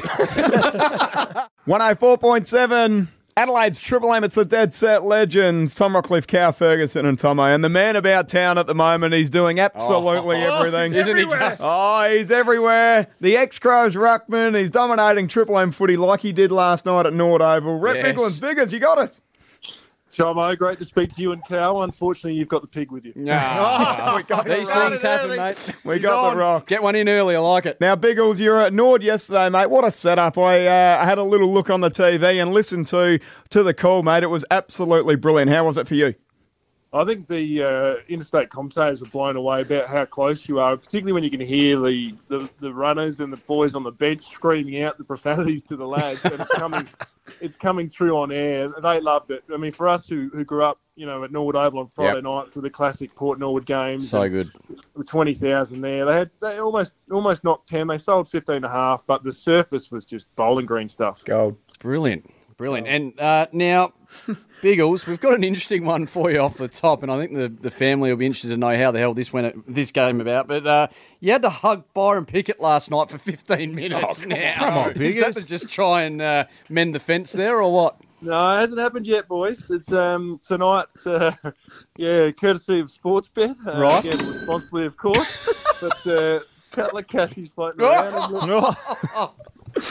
104.7. Adelaide's Triple M, it's the Dead Set Legends. Tom Rockliff, Cal Ferguson, and Tomo. And the man about town at the moment, he's doing oh. absolutely everything. Isn't he just? Oh, he's everywhere. The ex Crows Ruckman, he's dominating Triple M footy like he did last night at Nord Oval. Rhett Yes. Biglands Biggers, you got it. Tomo, great to speak to you and Cal. Unfortunately, you've got the pig with you. Nah. we got These things happen, mate. We He's got on. the rock. Get one in early. I like it. Now, Biggles, you were at Nord yesterday, mate. What a setup! I uh, had a little look on the TV and listened to to the call, mate. It was absolutely brilliant. How was it for you? I think the uh, interstate commentators were blown away about how close you are, particularly when you can hear the, the, the runners and the boys on the bench screaming out the profanities to the lads. and it's coming, it's coming through on air. They loved it. I mean, for us who, who grew up, you know, at Norwood Oval on Friday Yep. night for the classic Port Norwood games, So good. twenty thousand there, they had they almost almost knocked ten. They sold fifteen and a half, but the surface was just bowling green stuff. Gold. Brilliant. Brilliant. And uh, now, Biggles, we've got an interesting one for you off the top, and I think the, the family will be interested to know how the hell this went this game about. But uh, you had to hug Byron Pickett last night for 15 minutes. now, come on, Is that Biggers. to just try and uh, mend the fence there, or what? No, it hasn't happened yet, boys. It's um tonight. Uh, yeah, courtesy of Sportsbet. Uh, Right. Again, responsibly, of course. but uh, couple of Cassies floating around.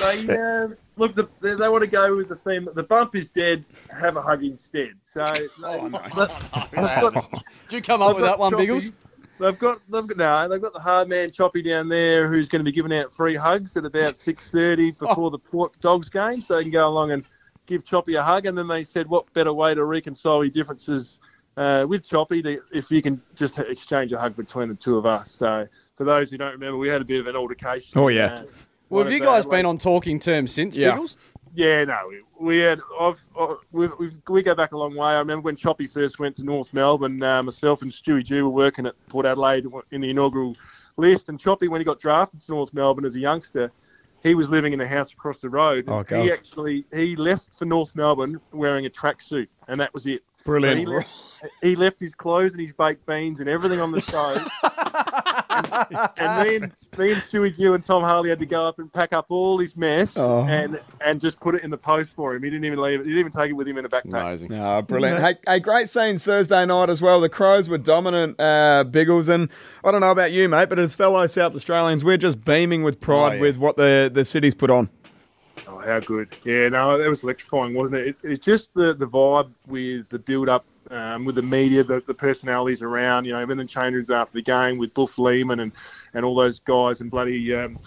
And look, they, uh, look the, they, they want to go with the theme. The bump is dead. Have a hug instead. So. Oh, they've got- Did you come up with that one, Choppy. Biggles? They've got they've got no, they've got the hard man Choppy down there who's going to be giving out free hugs at about six thirty before the Port Dogs game, so they can go along and give Choppy a hug. And then they said, what better way to reconcile your differences uh, with Choppy to, if you can just exchange a hug between the two of us. So for those who don't remember, we had a bit of an altercation. Oh, yeah. Well, one have you guys been on talking terms since, Yeah. Biggles? yeah, no, we, we had. I've, i we've, we've, we go back a long way. I remember when Choppy first went to North Melbourne. Uh, myself and Stewie Dew were working at Port Adelaide in the inaugural list, and Choppy, when he got drafted to North Melbourne as a youngster, he was living in a house across the road. Oh, God. he actually he left for North Melbourne wearing a tracksuit, and that was it. Brilliant. So he, left, he left his clothes and his baked beans and everything on the stove. and, and me and me and Stewie Dew and Tom Harley had to go up and pack up all his mess Oh. and and just put it in the post for him. He didn't even leave it. He didn't even take it with him in a backpack. Amazing. Oh, brilliant. Hey, hey, great scenes Thursday night as well. The Crows were dominant, uh, Biggles. And I don't know about you, mate, but as fellow South Australians, we're just beaming with pride Oh, yeah. with what the, the city's put on. Oh, how good! Yeah, no, that was electrifying, wasn't it? it it's just the the vibe with the build up. Um, with the media, the, the personalities around, you know, even the change rooms after the game with Boof Lehmann and, and all those guys and bloody, um,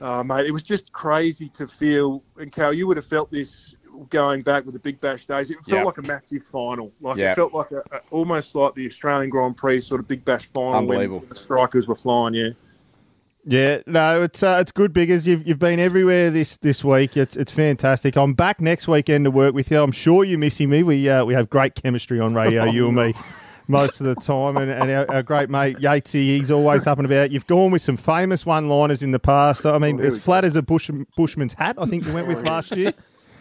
uh, mate, it was just crazy to feel. And Cal, you would have felt this going back with the Big Bash days. It felt Yeah. like a massive final. Like Yeah. it felt like a, a, almost like the Australian Grand Prix sort of Big Bash final Unbelievable. when the strikers were flying. Yeah. Yeah, no, it's uh, it's good because you've you've been everywhere this this week. It's it's fantastic. I'm back next weekend to work with you. I'm sure you're missing me. We uh, we have great chemistry on radio, you and me. most of the time. And, and our, our great mate Yatesy, he's always up and about. You've gone with some famous one-liners in the past. I mean, Oh, as flat as a bush, bushman's hat, I think you went with last year.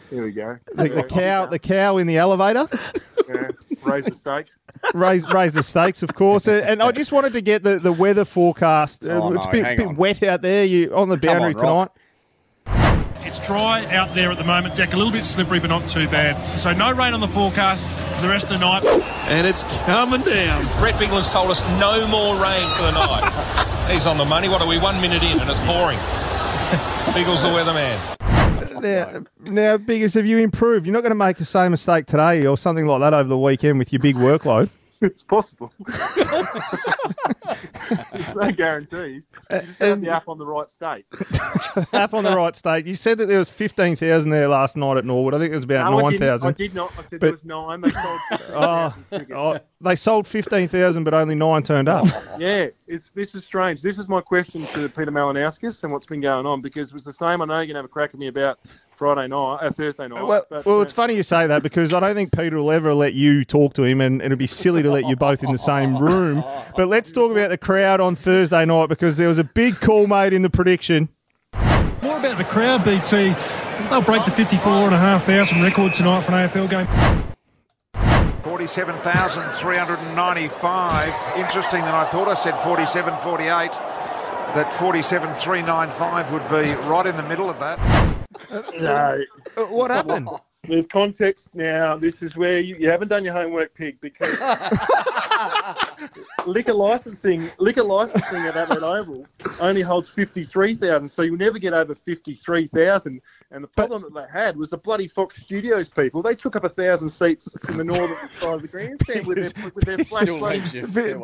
Here we go. The, the cow, the cow in the elevator. Yeah, raise the stakes. raise raise the stakes, of course. And, and I just wanted to get the, the weather forecast. Uh, Oh, it's no, a bit, bit wet out there. You on the boundary on, tonight. It's dry out there at the moment. Deck a little bit slippery, but not too bad. So no rain on the forecast for the rest of the night. And it's coming down. Rhett Biglands told us no more rain for the night. He's on the money. What are we, one minute in and it's pouring? Biggles the weatherman. Now, now, Biggers, have you improved? You're not going to make the same mistake today or something like that over the weekend with your big workload. It's possible. There's no guarantees. You just have the app on the right state. App on the right state. You said that there was fifteen thousand there last night at Norwood. I think it was about No, I didn't. I did not. I said But- there was nine. They sold 15,000 Oh, oh, they sold fifteen thousand, but only nine turned up. Yeah, it's, this is strange. This is my question to Peter Malinauskas and what's been going on because it was the same. I know you're going to have a crack at me about Friday night, uh, Thursday night. Well, but, well, uh, it's funny you say that because I don't think Peter will ever let you talk to him, and it'd be silly to let you both in the same room. But let's talk about the crowd on Thursday night because there was a big call made in the prediction. More about the crowd, BT. They'll break the 54,500 record tonight for an AFL game. 47,395. Interesting that I thought I said 47.48. That 47.395 would be right in the middle of that. no. Uh, what happened? There's context now. This is where you, you haven't done your homework, pig, because liquor licensing, liquor licensing at Adelaide Oval only holds fifty-three thousand, so you'll never get over fifty-three thousand. And the problem that they had was the bloody Fox Studios people. They took up a thousand seats in the northern side of the grandstand with their, with their flat seats.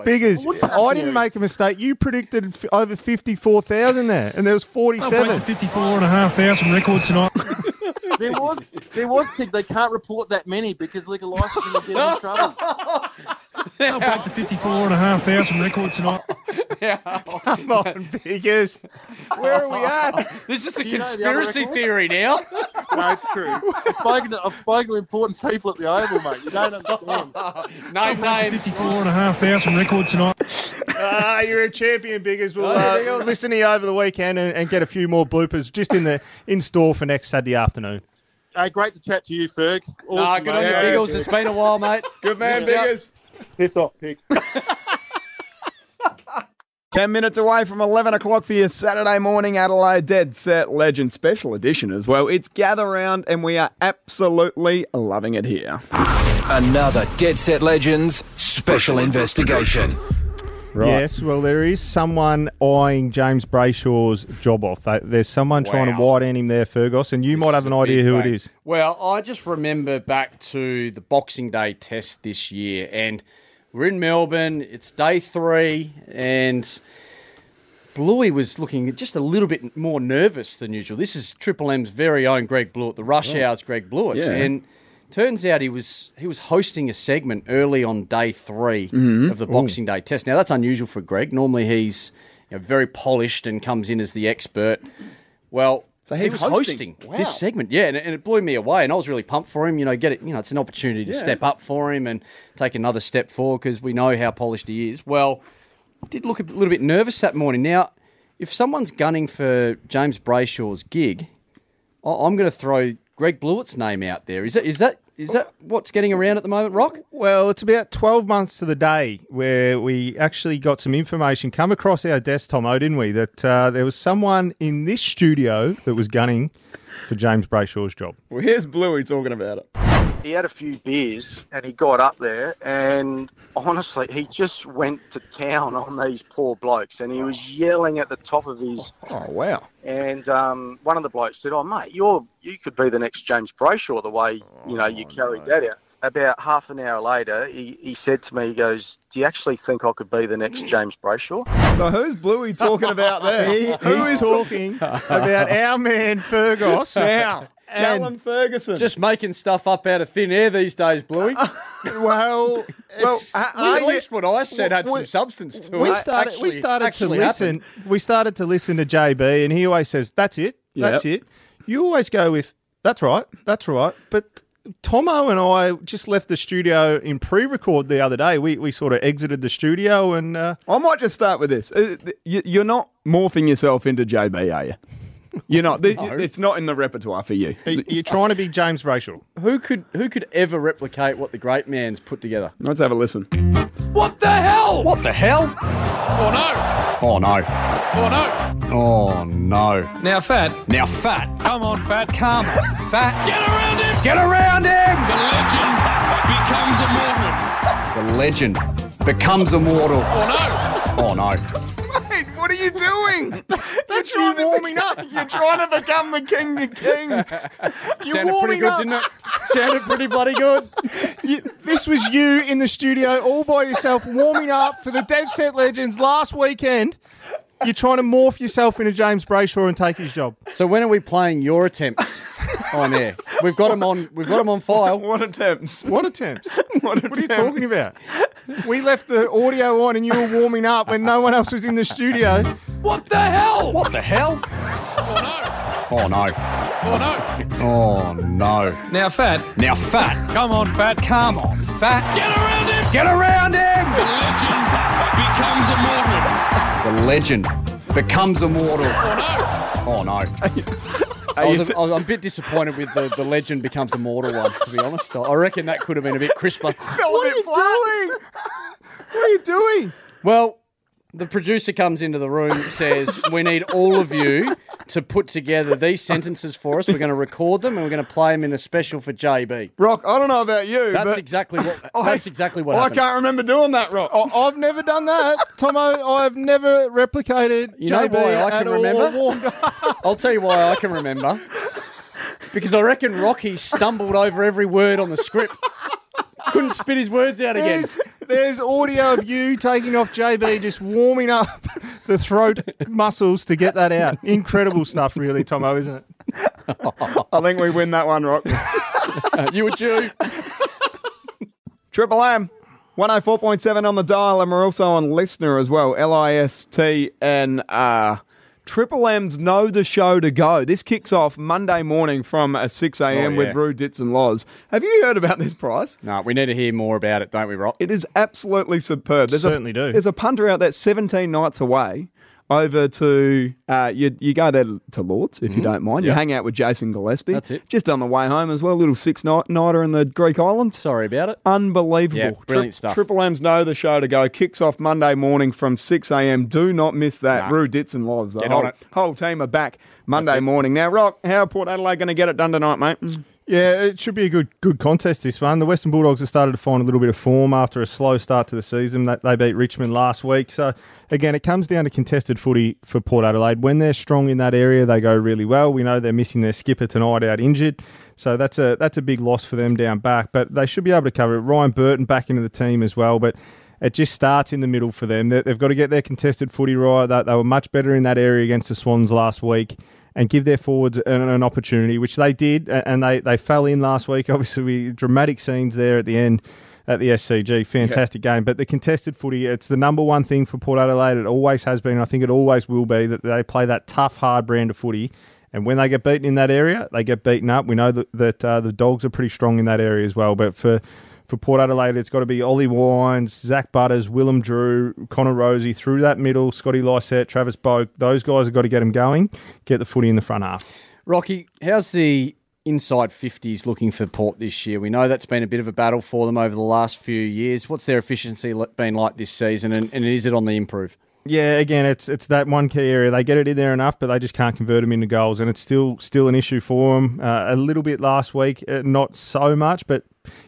Biggers, I didn't make a mistake. You predicted f- over 54,000 there, and there was They'll break 47. the 54,500 record tonight. There was, there was, pig. They can't report that many because liquor licensing will get in trouble. They'll break the 54,500 record tonight. Yeah. Come on, Biggers. Where are we at? This is a you know the other conspiracy record? theory now. No, it's true. I've spoken, to, I've spoken to important people at the Oval, mate. You don't understand. Name names. 54,500 record tonight. Ah, you're a champion, Biggers. We'll Anything uh, listen to you over the weekend and, and get a few more bloopers just in the in store for next Saturday afternoon. Hey, great to chat to you, Ferg. Nah, Awesome, good on you, mate. Biggles. It's been a while, mate. Good man, Missed ya. Biggers. Piss off, pig. 10 minutes away from 11 o'clock for your Saturday morning Adelaide Dead Set Legend special edition as well. It's Gather Round, and we are absolutely loving it here. Another Dead Set Legends special investigation. Yes, well, there is someone eyeing James Brayshaw's job off. They- There's someone trying to Wow. wide hand him there, Fergus, and you might have an idea who it is. Well, I just remember back to the Boxing Day test this year, and we're in Melbourne. It's day three, and Bluey was looking just a little bit more nervous than usual. This is Triple M's very own Greg Blewett, the Rush Oh. Hour's Greg Blewett, Yeah. and turns out he was he was hosting a segment early on day 3 Mhm. of the Ooh. Boxing Day test. Now that's unusual for Greg. Normally he's you know, very polished and comes in as the expert. Well, So he he's was hosting. hosting, Wow. this segment, yeah, and, and it blew me away. And I was really pumped for him. You know, get it. You know, it's an opportunity to Yeah. step up for him and take another step forward because we know how polished he is. Well, did look a little bit nervous that morning. Now, if someone's gunning for James Brayshaw's gig, I- I'm going to throw Greg Blewett's name out there. Is that is that is that what's getting around at the moment, Rock? Well, it's about 12 months to the day where we actually got some information come across our desk, Tomo, didn't we? That uh, there was someone in this studio that was gunning for James Brayshaw's job. Well, here's Bluey talking about it. He had a few beers and he got up there and honestly, he just went to town on these poor blokes and he was yelling at the top of his. Oh, wow. And um, one of the blokes said, "Oh, mate, you're you could be the next James Brayshaw the way you know you carried that out." About half an hour later, he, he said to me, "He goes, do you actually think I could be the next James Brayshaw?" So who's Bluey talking about there? He- Who he's is talking about our man Fergus. Now, And- Callum Ferguson. Just making stuff up out of thin air these days, Bluey. well, well, at least what I said had some substance to we it. started, we started to actually listen. happened. We started to listen to JB, and he always says, "That's it. That's Yep. it." You always go with, "That's right. That's right." But Tomo and I just left the studio in pre-record the other day. We we sort of exited the studio and uh, I might just start with this. Uh, You're not morphing yourself into JB, are you? You're not. th- It's not in the repertoire for you. you're trying to be James Brayshaw. Who could who could ever replicate what the great man's put together? Let's have a listen. What the hell? What the hell? Oh no! Oh no! Oh no! Oh no! Now, Fat. Now, fat. Come on, Fat. Come on, fat. Get around him! Get around him! The legend becomes immortal. The legend becomes immortal. Oh no! Oh no! Mate, what are you doing? You're trying to warming up. You're trying to become the king of kings. You're Sounded warming pretty good, up. didn't it? Sounded pretty bloody good. You, this was you in the studio all by yourself, warming up for the Dead Set Legends last weekend. You're trying to morph yourself into James Brayshaw and take his job. So when are we playing your attempts on air? We've got them on. We've got 'em on file. What attempts? What attempts? What, What are you talking about? We left the audio on and you were warming up when no one else was in the studio. What the hell? What the hell? Oh, oh no! Oh no! Oh no! Now, Fat. Now, fat. Come on, Fat. Come on, fat. Get around him! Get around him! The legend becomes immortal. The legend becomes immortal. Oh no! Oh no! I was, a, I was a bit disappointed with the, the legend becomes immortal one, to be honest. I reckon that could have been a bit crisper. What are you doing? What are you doing? Well, the producer comes into the room, says, We need all of you to put together these sentences for us. We're going to record them and we're going to play them in a special for JB. Rock, I don't know about you. That's exactly what. I- That's exactly what I happened. can't remember doing that, Rock. I, I've never done that, Tomo. I've never replicated You know JB why I can remember? I'll tell you why I can remember. Because I reckon Rocky stumbled over every word on the script. Couldn't spit his words out again. There's, there's audio of you taking off JB, just warming up the throat muscles to get that out. Incredible stuff, really, Tomo, isn't it? I think we win that one, Rock. you were due. Triple M. 104.7 on the dial, and we're also on listener as well. L I S T N R. Triple M's know the show to go. This kicks off Monday morning from uh, 6 a.m. Oh, yeah. with Roo Ditz and Loz. Have you heard about this price? No, we need to hear more about it, don't we, Rock? It is absolutely superb. There's Certainly a, do. There's a punter out there 17 nights away over to, uh, you, you go there to Lords if you don't mind. You Yep. hang out with Jason Gillespie. That's it. Just on the way home as well. Little six night nighter in the Greek islands. Sorry about it. Unbelievable. Yeah, brilliant stuff. Triple M's know the show to go. Kicks off Monday morning from 6 a.m. Do not miss that. Nah. Roo Ditz and Loz. The Get whole, on it. whole team are back Monday morning. Now, Rock, how are Port Adelaide going to get it done tonight, mate? Yeah, it should be a good good contest this one. The Western Bulldogs have started to find a little bit of form after a slow start to the season. They, beat Richmond last week. So again, it comes down to contested footy for Port Adelaide. When they're strong in that area, they go really well. We know they're missing their skipper tonight out injured. So that's a that's a big loss for them down back. But they should be able to cover it. Ryan Burton back into the team as well. But it just starts in the middle for them. They- They've got to get their contested footy right. They were much better in that area against the Swans last week and give their forwards an, an opportunity, which they did, and they, they fell in last week. Obviously, we, dramatic scenes there at the end at the SCG. Fantastic game. But the contested footy, it's the number one thing for Port Adelaide. It always has been. I think it always will be that they play that tough, hard brand of footy. And when they get beaten in that area, they get beaten up. We know that, that uh, the dogs are pretty strong in that area as well. But for for Port Adelaide, it's got to be Ollie Wines, Zak Butters, Willem Drew, Connor Rozee through that middle, Scotty Lycett, Travis Boak. Those guys have got to get them going, get the footy in the front half. Rocky, how's the inside 50s looking for Port this year? We know that's been a bit of a battle for them over the last few years. What's their efficiency been like this season, and, and is it on the improve? Yeah, again, it's it's that one key area. They get it in there enough, but they just can't convert them into goals, and it's still still an issue for them. Uh, a little bit last week, uh, not so much, but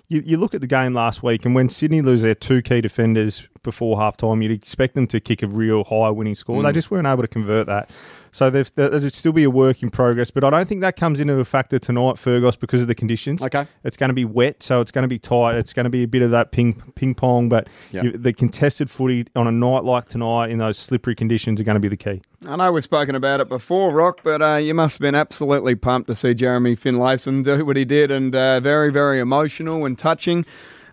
you, you look at the game last week, and when Sydney lose their two key defenders before half time, you'd expect them to kick a real high winning score. They Mm. just weren't able to convert that. So there'd still be a work in progress, but I don't think that comes into a factor tonight, Fergus, because of the conditions. Okay. It's going to be wet, so it's going to be tight. It's going to be a bit of that ping ping pong, but Yep. you, the contested footy on a night like tonight in those slippery conditions are going to be the key. I know we've spoken about it before, Rock, but uh, you must have been absolutely pumped to see Jeremy Finlayson do what he did, and uh, very, very emotional and touching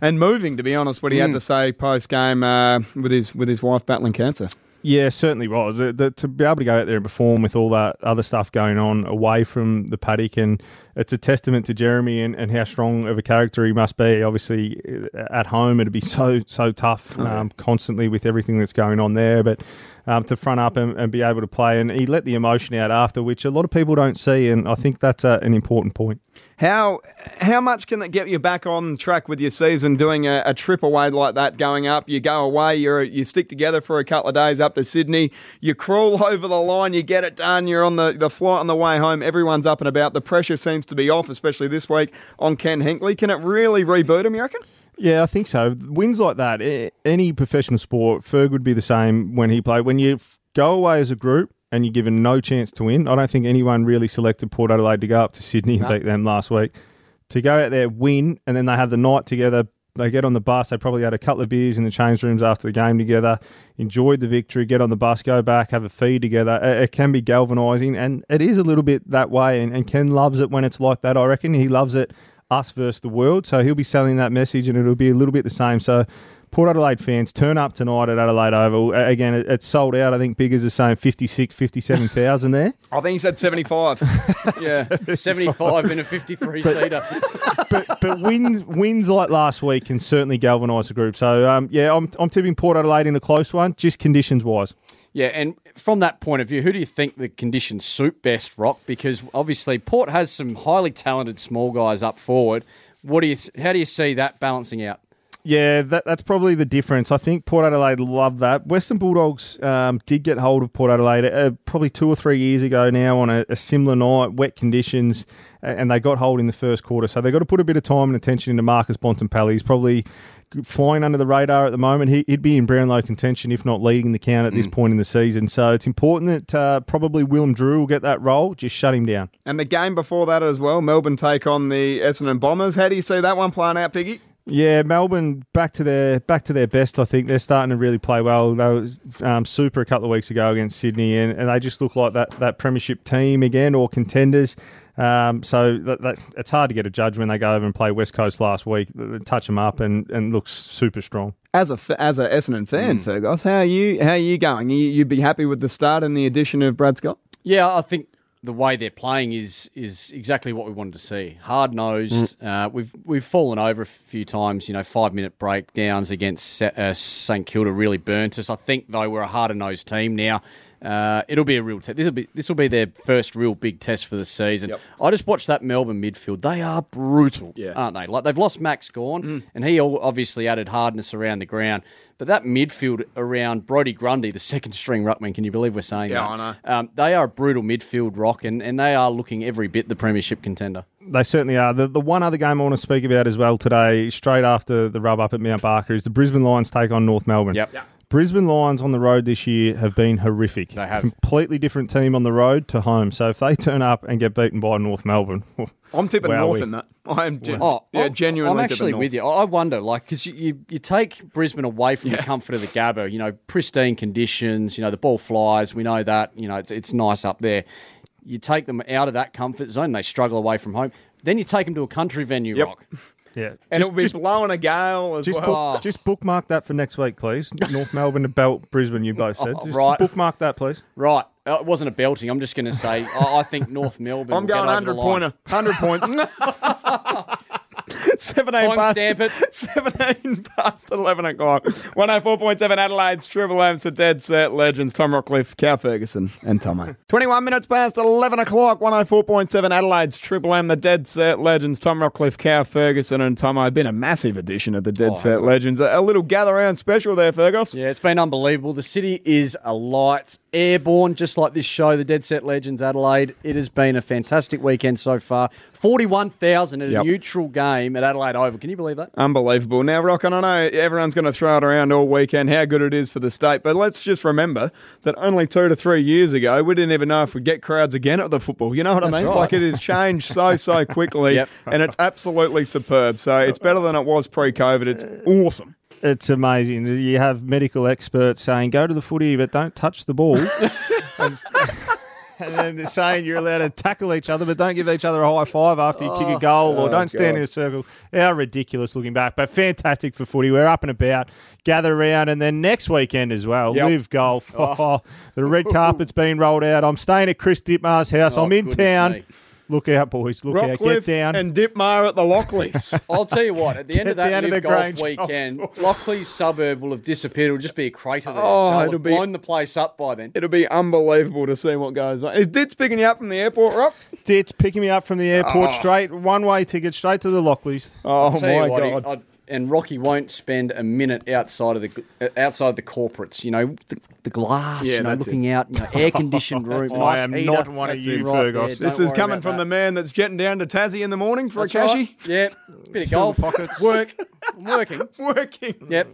and moving, to be honest, what he had Mm. to say post game uh, with his with his wife battling cancer. Yeah, certainly was. The- the- to be able to go out there and perform with all that other stuff going on away from the paddock and it's a testament to Jeremy and, and how strong of a character he must be. Obviously, uh, at home it'd be so so tough Oh, um, constantly with everything that's going on there, but. Um, to front up and, and be able to play, and he let the emotion out after, which a lot of people don't see, and I think that's uh, an important point. How how much can that get you back on track with your season? Doing a, a trip away like that, going up, you go away, you you stick together for a couple of days up to Sydney, you crawl over the line, you get it done, you're on the, the flight on the way home, everyone's up and about. The pressure seems to be off, especially this week on Ken Hinkley. Can it really reboot him? You reckon? Yeah, I think so. Wins like that, any professional sport, Ferg would be the same when he played. When you go away as a group and you're given no chance to win, I don't think anyone really selected Port Adelaide to go up to Sydney and No. beat them last week. To go out there, win, and then they have the night together. They get on the bus. They probably had a couple of beers in the change rooms after the game together, enjoyed the victory, get on the bus, go back, have a feed together. It, it can be galvanising, and it is a little bit that way. And, and Ken loves it when it's like that, I reckon. He loves it us versus the world. So he'll be selling that message and it'll be a little bit the same. So Port Adelaide fans, turn up tonight at Adelaide Oval. Again, it, it's sold out. I think Biggers is saying 56, 57,000 there. I think he said 75. yeah. 75 in a 53 seater. but but wins wins like last week can certainly galvanise the group. So um, yeah, I'm I'm tipping Port Adelaide in the close one, just conditions wise. Yeah, and from that point of view, who do you think the conditions suit best, Rock? Because obviously Port has some highly talented small guys up forward. What do you? How do you see that balancing out? Yeah, that, that's probably the difference. I think Port Adelaide love that. Western Bulldogs um, did get hold of Port Adelaide uh, probably two or three years ago now on a, a similar night, wet conditions, and they got hold in the first quarter. So they've got to put a bit of time and attention into Marcus Bontempelli. He's probably flying under the radar at the moment. He, he'd be in Brownlow contention, if not leading the count at this point in the season. So it's important that uh, probably Willem Drew will get that role. Just shut him down. And the game before that as well, Melbourne take on the Essendon Bombers. How do you see that one playing out, Piggy? Yeah, Melbourne back to their back to their best. I think they're starting to really play well. They was um, super a couple of weeks ago against Sydney, and, and they just look like that that premiership team again or contenders. Um, so that, that, it's hard to get a judge when they go over and play West Coast last week. They touch them up and, and looks super strong. As a as a Essendon fan, Hmm. Fergus, how are you? How are you going? You, you'd be happy with the start and the addition of Brad Scott? Yeah, I think the way they're playing is is exactly what we wanted to see. Hard nosed. Uh, we've we've fallen over a few times. You know, five minute breakdowns against uh, St Kilda really burnt us. I think though we're a harder nosed team now. Uh, it'll be a real test. This will be this will be their first real big test for the season. I just watched that Melbourne midfield. They are brutal, aren't they? Like they've lost Max Gawn, and he obviously added hardness around the ground. But that midfield around Brodie Grundy, the second string ruckman, can you believe we're saying Yeah, that? I know. Um, they are a brutal midfield rock, and, and they are looking every bit the premiership contender. They certainly are. The, the one other game I want to speak about as well today, straight after the rub up at Mount Barker, is the Brisbane Lions take on North Melbourne. Yep. Brisbane Lions on the road this year have been horrific. They have. Completely different team on the road to home. So if they turn up and get beaten by North Melbourne, I'm tipping wowee. North in that. I'm gen- Oh, yeah, I'm- genuinely. I'm tipping actually North. with you. I I wonder, like, because you, you, you take Brisbane away from the comfort of the Gabba, you know, pristine conditions, you know, the ball flies. We know that, you know, it's, it's nice up there. You take them out of that comfort zone, they struggle away from home. Then you take them to a country venue, Yep. Rock. Yeah. And Just- it'll be just- blowing a gale as Just, well. book, just bookmark that for next week, please. North Melbourne to belt Brisbane, you both said. Oh, Just right. bookmark that, please. Right. Uh, It wasn't a belting. I'm just going to say, I, I think North Melbourne. I'm will get going over the 100 line. pointer. 100 points. 17 Time past, stamp it. 17 past 11 o'clock. 104.7 Adelaide's Triple M's the Dead Set Legends. Tom Rockliff, Cal Ferguson, and Tomo. 21 minutes past 11 o'clock. 104.7 Adelaide's Triple M, the Dead Set Legends. Tom Rockliff, Cal Ferguson, and Tomo. Been a massive edition of the Dead Oh, Set? Legends. A, a little gather round special there, Fergus. Yeah, it's been unbelievable. The city is alight, airborne, just like this show, the Dead Set Legends Adelaide. It has been a fantastic weekend so far. 41,000 at Yep. a neutral game at Adelaide Oval. Can you believe that? Unbelievable. Now, Rock, and I know everyone's going to throw it around all weekend how good it is for the state, but let's just remember that only two to three years ago, we didn't even know if we'd get crowds again at the football. You know what I mean? right. Like it has changed so, so quickly, Yep. and it's absolutely superb. So it's better than it was pre COVID. It's uh, awesome. It's amazing. You have medical experts saying, go to the footy, but don't touch the ball. and, and then they're saying you're allowed to tackle each other, but don't give each other a high five after you kick a oh. goal or Oh, don't stand God. in a circle. How ridiculous looking back, but fantastic for footy. We're up and about, gather around, and then next weekend as well, Yep. live golf. Oh, the red carpet's been rolled out. I'm staying at Chris Dittmar's house. Oh, I'm in town. me. Look out, boys. Look out. Get Rockliff down. and Dittmar at the Lockleys. I'll tell you what, at the end of that down Live the Golf Grange Golf weekend, Lockley's suburb will have disappeared. It'll just be a crater there. Oh, They'll it'll be- blown the place up by then. It'll be unbelievable to see what goes on. Is Ditz picking you up from the airport, Rob? Dit's picking me up from the airport Oh. straight, one way ticket straight to the Lockleys. Oh, I'll tell you my what, he- God. I'd- and Rocky won't spend a minute outside of the uh, outside the corporates. You know, the, the glass. Yeah, you know, looking it. out. You know, air conditioned room. I nice am heater. not one of you, right Fergus. there. This is coming from that. the man that's jetting down to Tassie in the morning for That's a cashy. right. Yeah, bit of golf, Pockets. work, I'm working, working. Yep,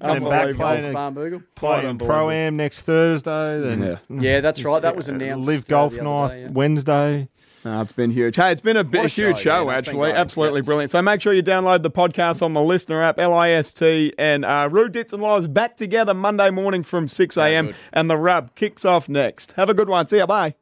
And then back Golf playing, Barnbougle. playing Pro Am next Thursday. Then Yeah, that's right. That was announced. Live uh, golf night. Wednesday. No, it's been huge. Hey, it's been a, bit, a huge show, show, yeah, actually. Absolutely brilliant. So make sure you download the podcast on the Listener app, L-I-S-T, and uh, Roo Ditz and Lives back together Monday morning from 6 a.m. and the rub kicks off next. Have a good one. See ya. Bye.